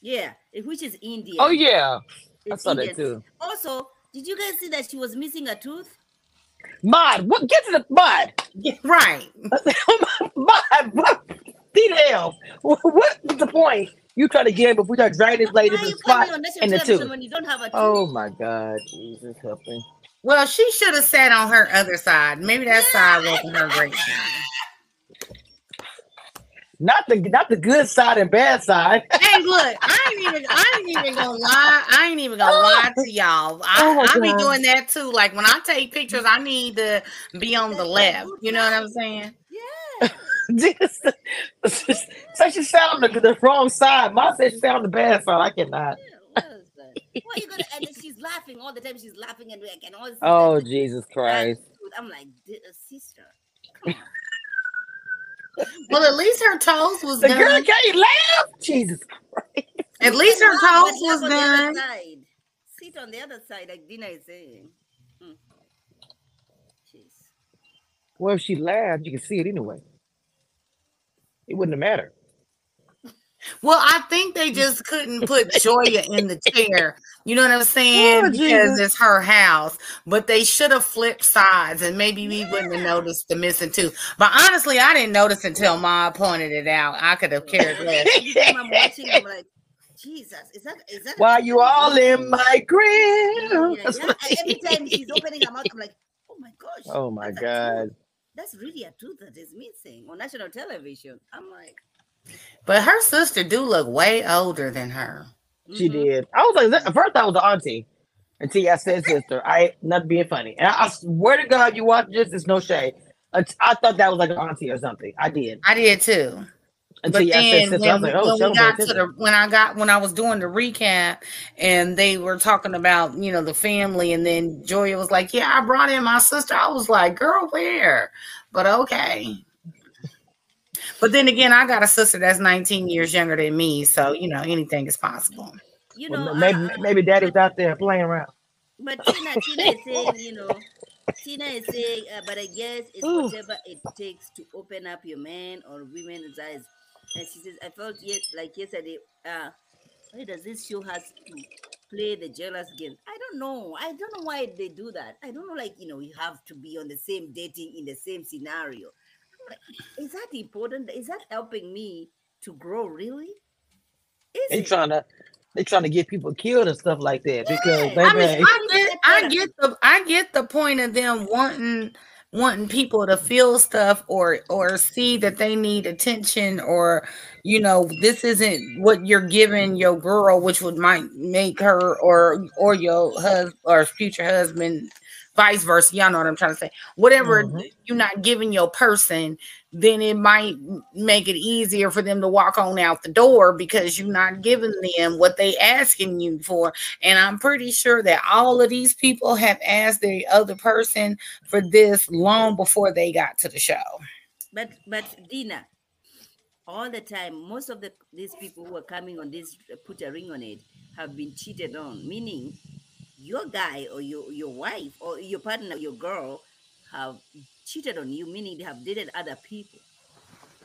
Yeah, eh, which is Indian. Oh yeah, it's I saw Indian. that too. Also, did you guys see that she was missing a tooth? Mod, what get to the mod? Yeah, right. mod, what the hell? What's the point? You try to get before you try to drag this lady to the spot and the tooth. When you don't have a tooth? Oh my god, Jesus help me. Well, she should have sat on her other side. Maybe that yeah. side wasn't her great. Not the not the good side and bad side. hey, look, I ain't even I ain't even gonna lie. I ain't even gonna lie to y'all. I, oh I be doing that too. Like when I take pictures, I need to be on the left. You know what I'm saying? Yeah. just, just so she sat on the, the wrong side. My said she sat on the bad side. I cannot. Well, you gonna and she's laughing all the time. She's laughing and, and all this. Oh Jesus Christ! I'm like, sister. Well, at least her toes was the done. girl can't laugh. Jesus Christ. At least her toes was done. Sit on the other side, like Dina is saying. Hmm. Jeez. Well, if she laughed, you can see it anyway. It wouldn't have mattered. Well, I think they just couldn't put Joya in the chair. You know what I'm saying? Oh, because it's her house. But they should have flipped sides and maybe we wouldn't have noticed the missing tooth. But honestly, I didn't notice until Ma pointed it out. I could have cared less. I'm watching, I'm like, Jesus, is that is that why you all in my grill? Yeah, yeah. Every time she's opening her mouth, I'm like, oh my gosh. Oh my god. That's really a tooth that is missing on national television. I'm like, but her sister do look way older than her. She mm-hmm. did. I was like, at first I was the auntie until I said sister. I not being funny. And I, I swear to God, you watch this, it's no shade. I, I thought that was like an auntie or something. I did. I did too. Until but then when, I like, oh, when we got to the when I got when I was doing the recap and they were talking about you know the family and then Joya was like, yeah, I brought in my sister. I was like, girl, where? But okay. But then again, I got a sister that's 19 years younger than me, so you know anything is possible. You know, well, maybe uh, maybe daddy's out there playing around. But Tina, Tina is saying, you know, Tina is saying, uh, but I guess it's Ooh. whatever it takes to open up your man or women's eyes. And she says, I felt yes, like yesterday. Uh, why does this show has to play the jealous game? I don't know. I don't know why they do that. I don't know. Like you know, you have to be on the same dating in the same scenario is that important? Is that helping me to grow really? Is they it? trying to they trying to get people killed and stuff like that yeah. because they I, mean, I, get, I get the I get the point of them wanting wanting people to feel stuff or or see that they need attention or you know this isn't what you're giving your girl which would might make her or or your husband or future husband vice versa. Y'all know what I'm trying to say. Whatever mm-hmm. you're not giving your person, then it might make it easier for them to walk on out the door because you're not giving them what they asking you for. And I'm pretty sure that all of these people have asked the other person for this long before they got to the show. But but Dina, all the time, most of the these people who are coming on this put a ring on it have been cheated on, meaning your guy or your your wife or your partner, your girl, have cheated on you, meaning they have dated other people.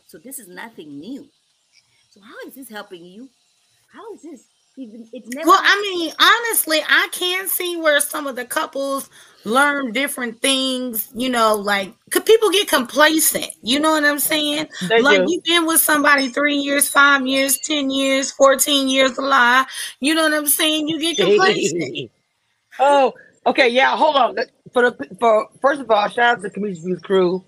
So this is nothing new. So how is this helping you? How is this? It's never well, I mean, honestly, I can see where some of the couples learn different things, you know, like could people get complacent? You know what I'm saying? They like do. you've been with somebody three years, five years, 10 years, 14 years a alive. You know what I'm saying? You get complacent. Oh, okay, yeah. Hold on. For the for first of all, shout out to the Cameshia Reviews crew,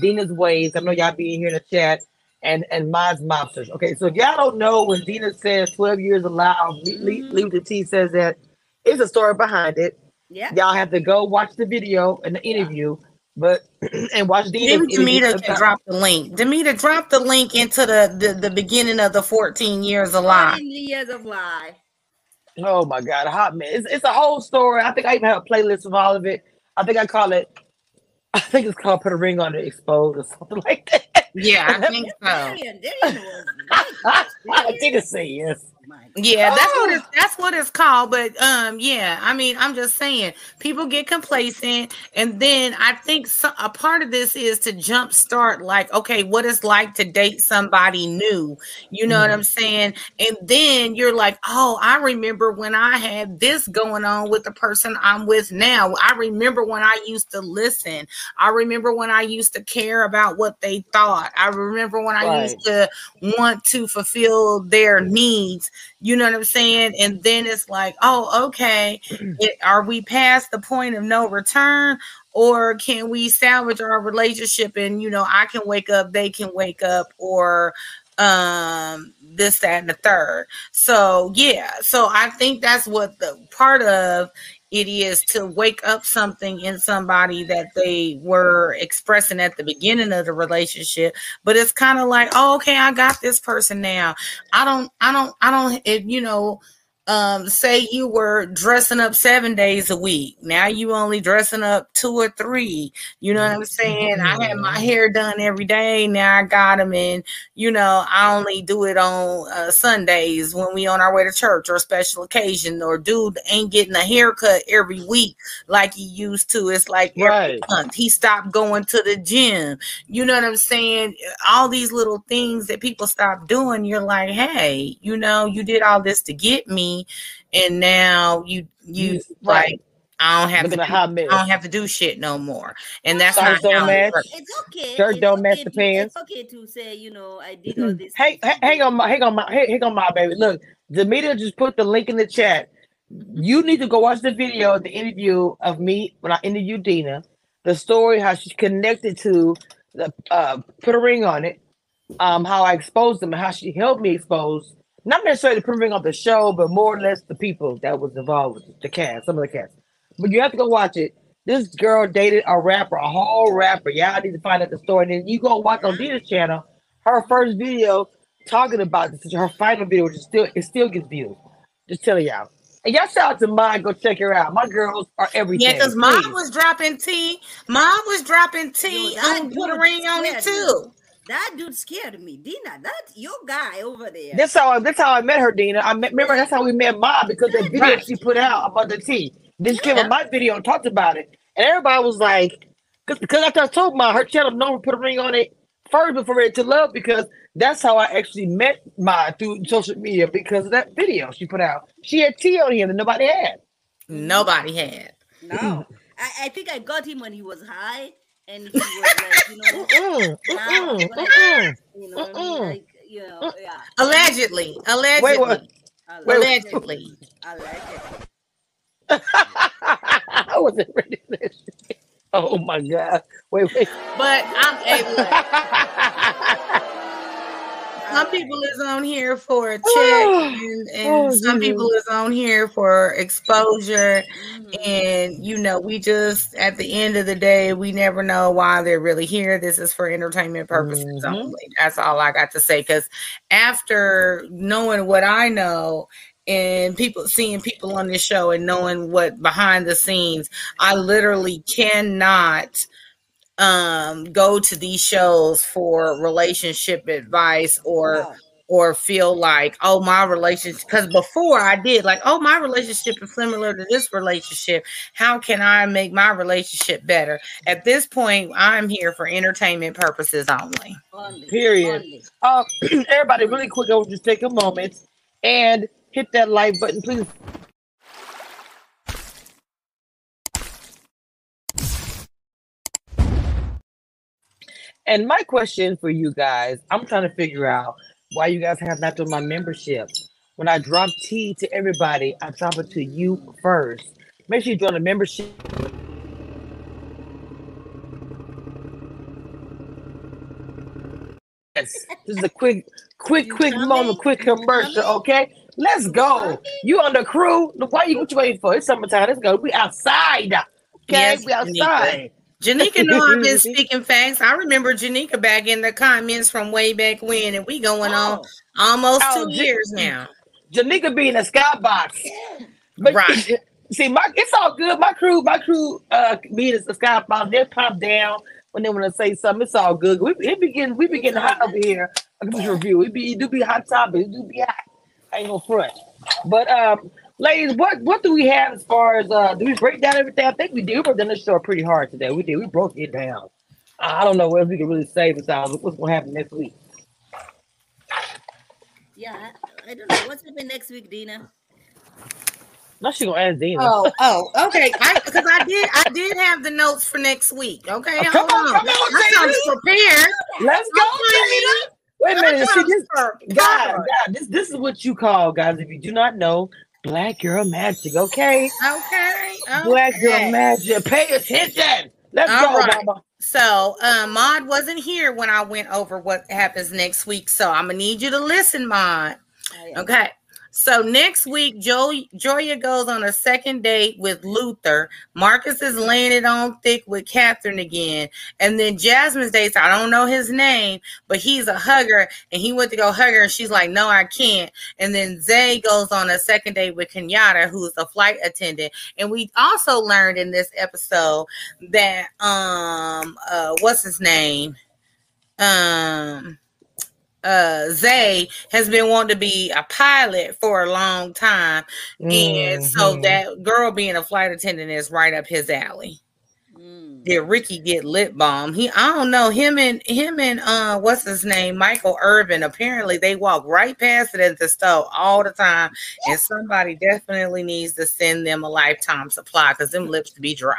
Dina's Ways. I know y'all being here in the chat. and and mine's mobsters. Okay, so if y'all don't know when Dina says 12 years allowed, mm-hmm. leave, leave the T says that it's a story behind it. Yeah. Y'all have to go watch the video and the interview. Yeah. But and watch Dina. Maybe Demita can drop the link. Demita, drop the link into the, the, the beginning of the 14 years of lie. 14 years of lie. Oh my god, a hot man. It's, it's a whole story. I think I even have a playlist of all of it. I think I call it I think it's called Put a Ring on It Exposed or something like that. Yeah, I think so. I did say yes. Yeah, that's what it's that's what it's called. But um, yeah, I mean, I'm just saying, people get complacent, and then I think so, a part of this is to jumpstart, like, okay, what it's like to date somebody new. You know mm what I'm saying? And then you're like, oh, I remember when I had this going on with the person I'm with now. I remember when I used to listen. I remember when I used to care about what they thought. I remember when I right. used to want to fulfill their needs you know what I'm saying? And then it's like, oh, okay, it, are we past the point of no return? Or can we salvage our relationship and you know, I can wake up, they can wake up, or um this, that, and the third. So yeah, so I think that's what the part of it is to wake up something in somebody that they were expressing at the beginning of the relationship but it's kind of like oh, okay i got this person now. I don't i don't i don't if you know um, say you were dressing up seven days a week. Now you only dressing up two or three. You know what I'm saying? I had my hair done every day. Now I got them in. You know, I only do it on uh, Sundays when we on our way to church or a special occasion. Or dude ain't getting a haircut every week like he used to. It's like right. month he stopped going to the gym. You know what I'm saying? All these little things that people stop doing. You're like, hey, you know, you did all this to get me and now you you right. like I don't have to do, I don't have to do shit no more. And that's not don't match. It's okay. Shirt it's don't okay match the to, pants. It's okay to say, you know, I did all this. hey, hang on my hang on my hang on my baby. Look, Demita just put the link in the chat. You need to go watch the video, the interview of me when I interviewed Dina, the story, how she's connected to the uh put a ring on it, um, how I exposed them and how she helped me expose not necessarily proving of the show, but more or less the people that was involved with the cast, some of the cast. But you have to go watch it. This girl dated a rapper, a whole rapper. Y'all need to find out the story. And then you go watch on Dina's channel her first video talking about this, her final video, which is still it still gets views. Just telling y'all. And y'all shout out to mine. Go check her out. My girls are everything. Yeah, because mom was dropping tea. Mom was dropping tea. I um, put a ring on it too. That dude scared me, Dina. That's your guy over there. That's how I, that's how I met her, Dina. I met, remember that's how we met Mom because the video right. she put out about the tea. Then she came on my video and talked about it, and everybody was like, because because after I told Ma her channel no one put a ring on it first before it to love because that's how I actually met Ma through social media because of that video she put out. She had tea on him that nobody had. Nobody had. No, I, I think I got him when he was high and he was like, you know, mm-mm, mm-mm, mm-mm, you know, mm-mm. like, you know, mm, yeah. Allegedly, allegedly, wait, what? allegedly. I like it. I wasn't ready for this. Oh my god! Wait, wait. But I'm able. Some people is on here for a check and, and oh, some people is on here for exposure mm-hmm. and you know we just at the end of the day we never know why they're really here this is for entertainment purposes mm-hmm. only that's all i got to say because after knowing what i know and people seeing people on this show and knowing what behind the scenes i literally cannot um, go to these shows for relationship advice or wow. or feel like oh my relationship because before I did like oh my relationship is similar to this relationship. How can I make my relationship better? At this point I'm here for entertainment purposes only. Period. uh, everybody really quick I will just take a moment and hit that like button please And my question for you guys, I'm trying to figure out why you guys have not done my membership. When I drop tea to everybody, I drop it to you first. Make sure you join the membership. Yes, This is a quick, quick, quick moment, quick commercial. Okay, let's go. You on the crew? Why you what you waiting for? It's summertime. Let's go. We outside. Okay, Yes, we outside. Janika know I've been speaking facts. I remember Janika back in the comments from way back when, and we going on almost Oh, two Jan- years now. Janika be in a skybox. But Right. see, my it's all good. My crew, my crew, uh, be in the skybox. They pop down when they want to say something. It's all good. We it be getting we be getting hot over here. I can just review. It be it do be hot topics. It do be hot. I ain't no front. But um, ladies, what what do we have as far as uh? Do we break down everything? I think we did. We broke down this show pretty hard today. We did. We broke it down. I don't know what we can really say besides what's gonna happen next week. Yeah, I, I don't know. What's happening next week, Dina? No, she gonna ask Dina. Oh, oh, okay. Because I, did, I did have the notes for next week. Okay, Oh, come hold on, on. come on, I sound prepared. Let's go, Dina. Wait a minute. See, this, God, God, this this is what you call guys. If you do not know, black girl magic. Okay, Okay. black girl okay. magic. Pay attention. Let's All go, right. mama. So, um, Maud wasn't here when I went over what happens next week. So, I'm gonna need you to listen, Maud. Okay. So next week, jo- Joya goes on a second date with Luther. Marcus is laying it on thick with Catherine again. And then Jasmine's dates, I don't know his name, but he's a hugger and he went to go hug her and she's like, no, I can't. And then Zay goes on a second date with Kenyatta, who's a flight attendant. And we also learned in this episode that, um, uh, what's his name? Um, uh Zay has been wanting to be a pilot for a long time. And so Mhm. that girl being a flight attendant is right up his alley. Mm. Did Ricky get lip balm? He I don't know. Him and him and uh what's his name? Michael Irvin. Apparently they walk right past it at the store all the time. And somebody definitely needs to send them a lifetime supply because them lips to be dry.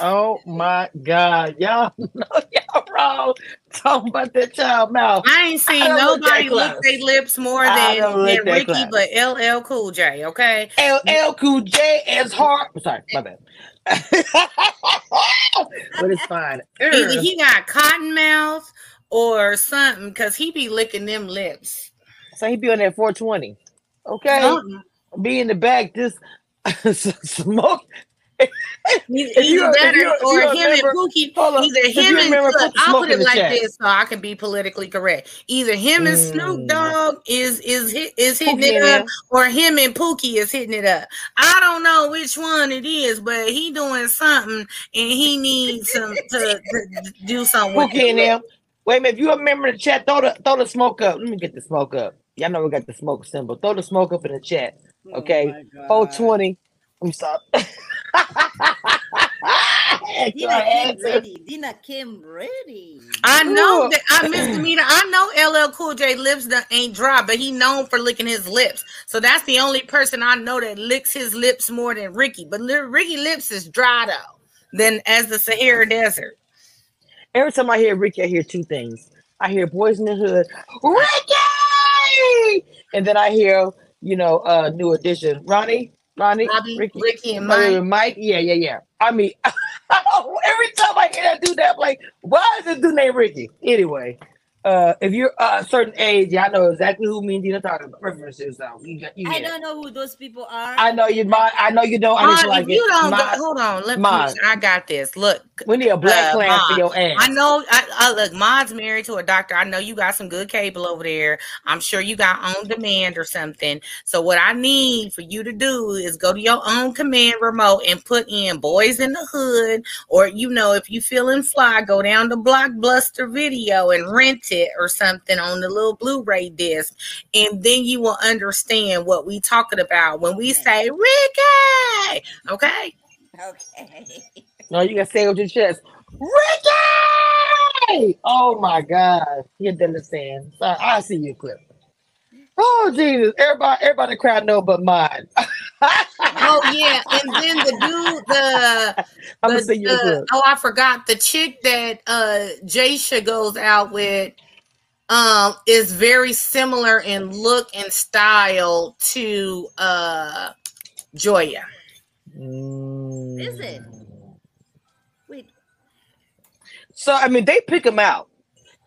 Oh my God, y'all know y'all wrong talking about that child mouth. I ain't seen I nobody lick their lips more than, than Ricky, close. but LL Cool J, okay? LL Cool J is hard. I'm sorry, my bad. but it's fine. Either er. he got cotton mouth or something because he be licking them lips. So he be on that 420. Okay. Something. Be in the back, just smoke. Either If you- if that you- or, if or you him remember- and Pookie. Either him and remember, look, I'll put it like chat. this so I can be politically correct. Either him and Snoop Mm. Dogg is is hit, is hitting Pookie it up, him. or him and Pookie is hitting it up. I don't know which one it is, but he doing something and he needs some to, to do something. with Pookie and it. them. Wait a minute. If you remember the chat, throw the throw the smoke up. Let me get the smoke up. Y'all know we got the smoke symbol. Throw the smoke up in the chat. Oh Okay. my God. 420. I'm sorry. Dina came ready. Dina came ready. I know Ooh. that I misdemeanor. I know LL Cool J lips that ain't dry, but he known for licking his lips. So that's the only person I know that licks his lips more than Ricky. But li- Ricky lips is dry though. Than as the Sahara Desert. Every time I hear Ricky, I hear two things. I hear Boys in the Hood, Ricky, and then I hear, you know, uh, New Edition, Ronnie, Ronnie, Bobby, Ricky, Ricky, and Mike. Mike. Yeah, yeah, yeah. I mean, every time I hear that dude, that I'm like, why is this dude named Ricky? Anyway, uh, if you're uh, a certain age, yeah, I know exactly who me and Dina talking about. References, so you got you. I get don't know who those people are. I know you. Mind, I know you don't. I just like if you it. don't go, hold on. Let me. Mom. I got this. Look, we need a black uh, clan for your ass. I know. I, I look. Mod's married to a doctor. I know you got some good cable over there. I'm sure you got on demand or something. So what I need for you to do is go to your own command remote and put in "Boys in the Hood," or you know, if you feeling fly, go down to Blockbuster Video and rent it or something on the little Blu-ray disc, and then you will understand what we talking about when we say Ricky. Okay. Okay. No, you gotta say it with your chest. Ricky! Oh my God. You didn't understand. Sorry, I see your clip. Oh Jesus. Everybody, everybody in the crowd know but mine. Oh yeah, and then the dude, the, I'm gonna see your the- oh I forgot the chick that uh Jasha goes out with um is very similar in look and style to uh Joya. Is it? Mm. Wait. So I mean they pick him out.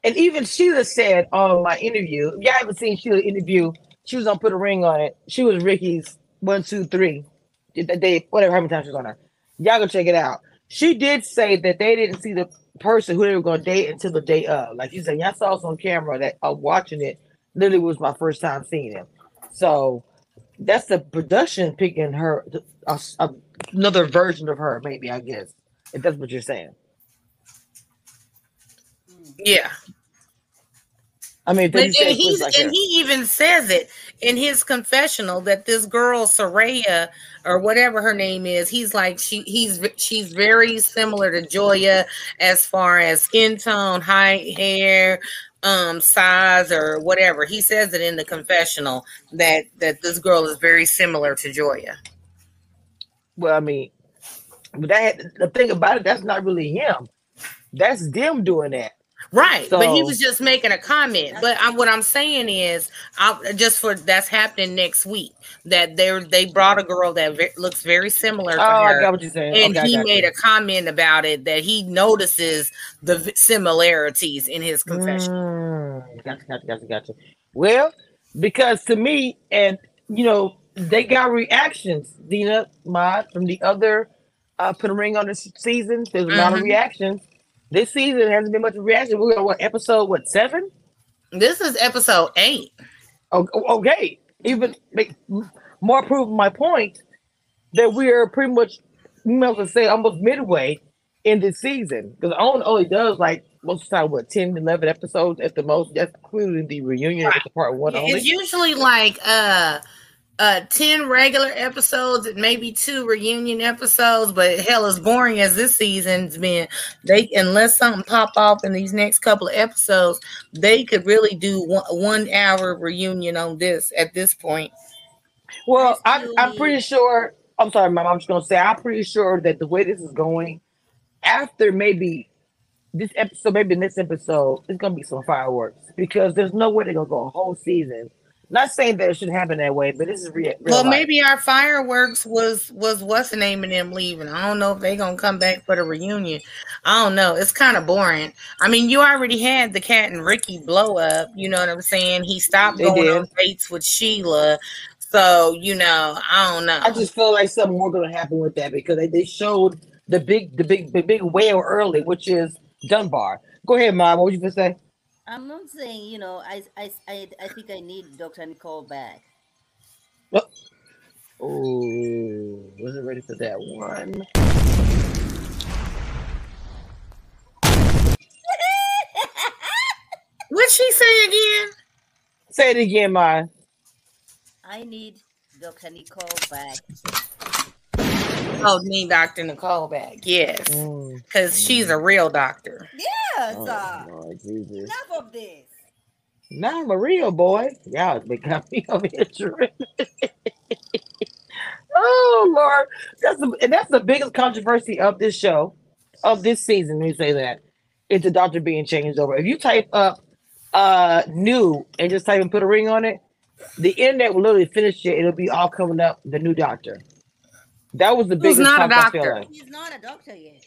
and even Sheila said on my interview, if y'all haven't seen Sheila interview, she was on Put a Ring on it. She was Ricky's one, two, three. That day, whatever, how many times she was on her. Y'all go check it out. She did say that they didn't see the person who they were going to date until the day of. Like she said, y'all saw us on camera that I'm watching it. Literally was my first time seeing him. So that's the production picking her a, a, another version of her, maybe I guess. If that's what you're saying. Yeah. I mean, but, and, like and he even says it in his confessional that this girl Soraya or whatever her name is, he's like she he's she's very similar to Joya as far as skin tone, height, hair, um, size, or whatever. He says it in the confessional that that this girl is very similar to Joya. Well, I mean, but that the thing about it, that's not really him. That's them doing that. Right, so, but he was just making a comment. But I, what I'm saying is, I, just for that's happening next week. That they they brought a girl that ve- looks very similar. To oh, her, I got what you're saying. And okay, he made you. a comment about it that he notices the similarities in his confession. Mm, gotcha, gotcha, gotcha, gotcha. Well, because to me, and you know, they got reactions, Dina, Mod, from the other uh, put a ring on the season. There's a mm-hmm. lot of mm-hmm. reactions this season hasn't been much reaction. We're on what episode? What seven? This is episode eight. Oh, okay. Even make more proof my point that we are pretty much, you might as say, almost midway in this season. Because OWN only does like most of the time, what 10, 11 episodes at the most. That's including the reunion right. the part one only. It's usually like uh uh 10 regular episodes and maybe two reunion episodes but hell as boring as this season's been they unless something pop off in these next couple of episodes they could really do one, one hour reunion on this at this point. Well I'm, I'm pretty sure i'm sorry mom i'm just gonna say i'm pretty sure that the way this is going after maybe this episode maybe in this episode it's gonna be some fireworks because there's no way they're gonna go a whole season not saying that it should happen that way, but this is real. well, life. maybe our fireworks was was what's the name of them leaving. I don't know if they gonna come back for the reunion. I don't know. It's kind of boring. I mean, you already had the Cat and Ricky blow up. You know what I'm saying? He stopped they going did. on dates with Sheila. So you know, I don't know. I just feel like something more gonna happen with that because they, they showed the big the big the big whale early, which is Dunbar. Go ahead, Mom. What was you gonna say? I'm not saying, you know, I I I, I think I need Dr. Nicole back. What? Oh, wasn't ready for that one. What'd she say again? Say it again, Ma. I need Dr. Nicole back. Oh, me, Dr. Nicole back. Yes. Because mm. she's a real doctor. Yes. Oh, uh, Lord Jesus. Enough of this. Now I'm a real boy. Y'all got me over here oh Lord. That's the and that's the biggest controversy of this show, of this season. Let me say that. It's the doctor being changed over. If you type up uh new and just type and put a ring on it, the internet will literally finish it. It'll be all coming up the new doctor. That was the biggest. He's not a doctor. He's not a doctor yet.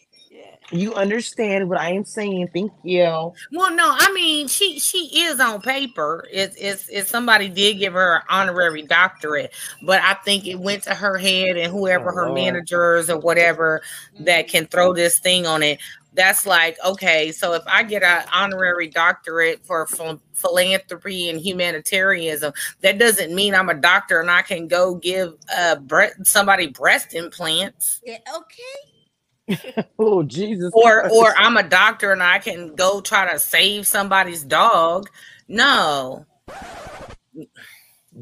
You understand what I am saying? Thank you. Well, no, I mean she she is on paper. It's it's, it's somebody did give her an honorary doctorate, but I think it went to her head and whoever oh, her Lord. managers or whatever that can throw this thing on it that's like okay so if i get an honorary doctorate for philanthropy and humanitarianism that doesn't mean i'm a doctor and i can go give uh bre- somebody breast implants. Yeah okay. Oh jesus or Christ. or i'm a doctor and i can go try to save somebody's dog. No.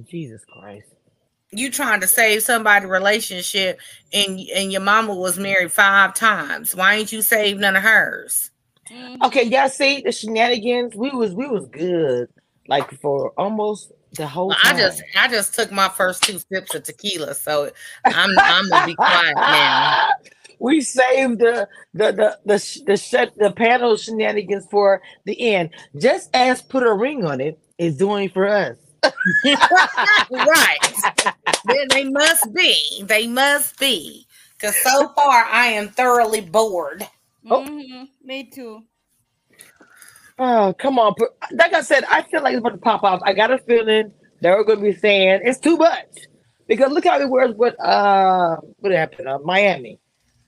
Jesus christ you trying to save somebody relationship and and your mama was married five times. Why ain't you save none of hers? Mm-hmm. Okay, y'all see the shenanigans. We was we was good like for almost the whole. Well, I just I just took my first two sips of tequila, so I'm I'm gonna be quiet now. We saved the the the the the, the, the panel shenanigans for the end. Just as put a ring on it is doing for us. Right. then they must be. They must be. Because so far I am thoroughly bored. Oh. Mm-hmm. Me too. Oh, come on. Like I said, I feel like it's about to pop off. I got a feeling they're going to be saying it's too much. Because look how it was with uh what happened? Uh, Miami.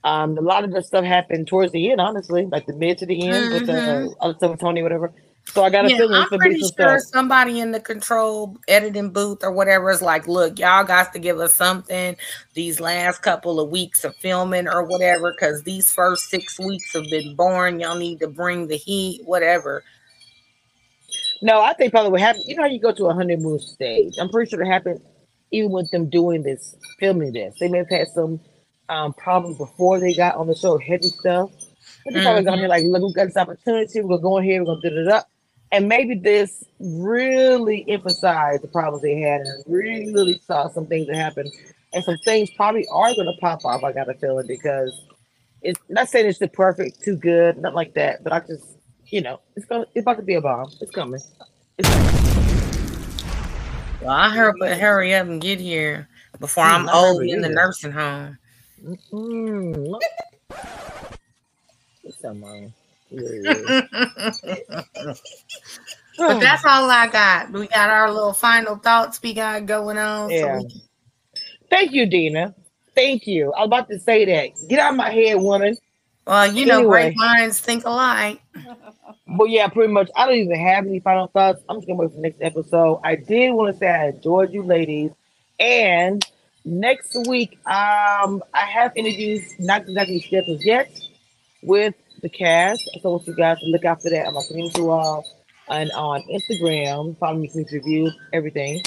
Um, a lot of the stuff happened towards the end, honestly, like the mid to the end mm-hmm. with the uh, other stuff with Tony, whatever. So I got a yeah, feeling. I'm pretty sure stuff. somebody in the control editing booth or whatever is like, look, y'all got to give us something these last couple of weeks of filming or whatever, because these first six weeks have been boring. Y'all need to bring the heat, whatever. No, I think probably what happened. You know how you go to a honeymoon stage. I'm pretty sure it happened even with them doing this, filming this. They may have had some um, problems before they got on the show, heavy stuff. But they mm-hmm. probably gone here like, look, we got this opportunity. We're gonna go in here. We're gonna do it up. And maybe this really emphasized the problems they had and really saw some things that happened. And some things probably are going to pop off, I got a feeling, because it's not saying it's the perfect, too good, not like that, but I just, you know, it's going to, it's about to be a bomb. It's coming. It's coming. Well, I heard, but hurry up and get here before I'm old in the nursing home. Mm-hmm. It's but that's all I got. We got our little final thoughts we got going on. Yeah. So can... Thank you, Dina. Thank you. I was about to say that. Get out of my head, woman. Well, you know, great minds think alike. But yeah, pretty much. I don't even have any final thoughts. I'm just gonna wait for the next episode. I did want to say I enjoyed you, ladies, and next week, um, I have interviews, not exactly scheduled yet, with the cast. So I want you guys to look out for that. I'm going to all and on Instagram. Follow me, Cameshia Reviews, everything.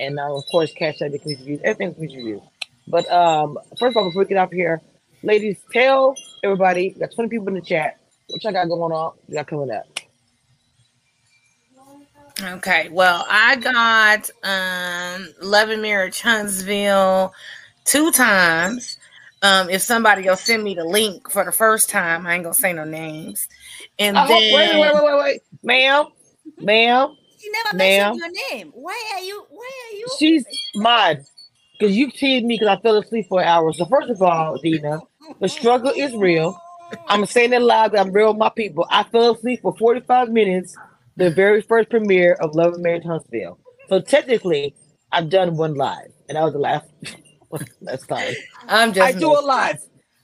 And uh, of course, catch up the Cameshia Reviews, everything Cameshia Reviews. But um, first of all, before we get off here, ladies, tell everybody, we got 20 people in the chat. What y'all got going on? Got coming up. Okay, well, I got um Love and Marriage Huntsville two times. Um, if somebody will send me the link for the first time, I ain't gonna say no names. And oh, then wait, wait, wait, wait, wait, ma'am, ma'am. She never ma'am. mentioned your name. Why are you? Why are you? She's mine because you teased me because I fell asleep for hours. So first of all, Dina, the struggle is real. I'm saying it loud. I'm real with my people. I fell asleep for 45 minutes. The very first premiere of Love and Marriage Huntsville. So technically, I've done one live, and that was the last. That's fine. I'm just. I do a lot.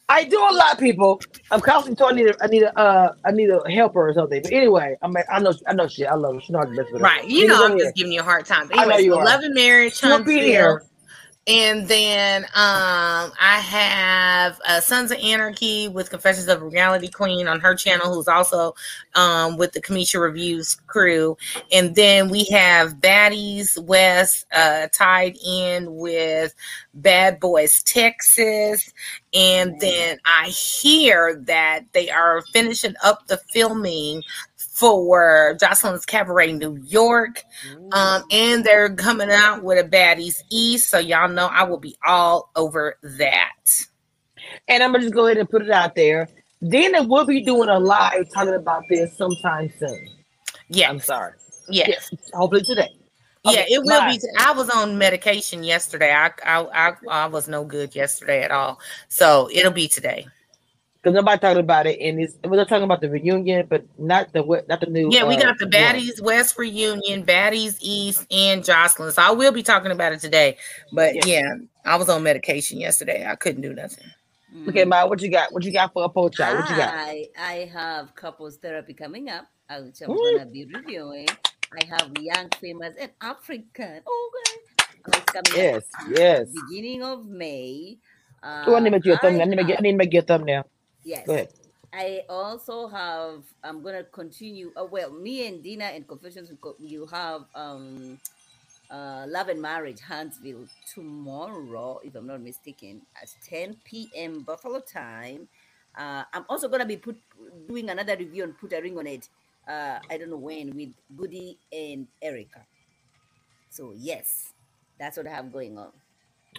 I do a lot, people. I'm constantly told I need a, I need a, uh, I need a helper or something. But anyway, I mean, I know, I know she. I love her. She knows the best. Right. You know, I'm just giving you a hard time. But anyway, I know you so Love and Marriage, Huntsville. And then um, I have uh, Sons of Anarchy with Confessions of a Reality Queen on her channel, who's also um, with the Cameshia Reviews crew. And then we have Baddies West uh, tied in with Bad Boys Texas. And then I hear that they are finishing up the filming for Joseline's Cabaret New York. Um, and they're coming out with a Baddies East. So y'all know I will be all over that. And I'm gonna just go ahead and put it out there. Dina will be doing a live talking about this sometime soon. Yeah. I'm sorry. Yes. yes. Hopefully today. Okay, yeah, it will live. be. I was on medication yesterday. I, I I I was no good yesterday at all. So it'll be today because nobody talking about it, and it's we're not talking about the reunion, but not the not the new. Yeah, we uh, got the Baddies one. West reunion, Baddies East, and Joseline. So I will be talking about it today. But yeah, yeah I was on medication yesterday. I couldn't do nothing. Okay, Ma, what you got? What you got for a poach What you got? I I have couples therapy coming up, uh, which I'm mm. gonna be reviewing. I have young, famous, and African. Oh, God. Yes, yes. Beginning of May. Uh, oh, I need to make you a thumbnail. I need to make, I need to make you a thumbnail. Yes. Go ahead. I also have. I'm gonna continue. Uh, well, me and Dina and Confessions, you have um, uh, Love and Marriage Huntsville tomorrow, if I'm not mistaken, at 10 p.m. Buffalo time. Uh, I'm also gonna be put doing another review and put a ring on it. Uh, I don't know when with Goody and Erica. So yes, that's what I have going on.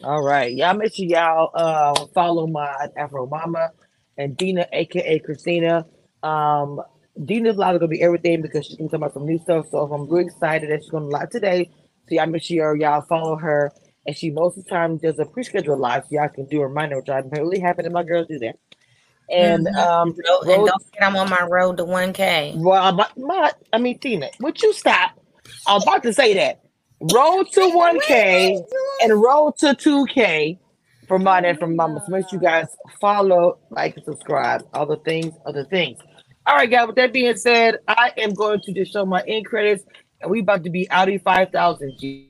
All right, y'all make sure y'all uh, follow my Afro Mama and Dina, aka Christina. Um, Dina's live is gonna be everything because she's gonna talk about some new stuff. So I'm really excited that she's gonna live today. So y'all make sure y'all follow her. And she most of the time does a pre-scheduled live, so y'all can do a reminder, which I'm really happy that my girls do that. And mm-hmm. um, road, road, don't get I'm on my road to 1K. Well, my, my, I mean, Tina, would you stop? I'm about to say that. Road to 1K and road to 2K for mine and from mama. So make sure you guys follow, like, and subscribe. All the things, other things. All right, guys. With that being said, I am going to just show my end credits, and we about to be out of five thousand G.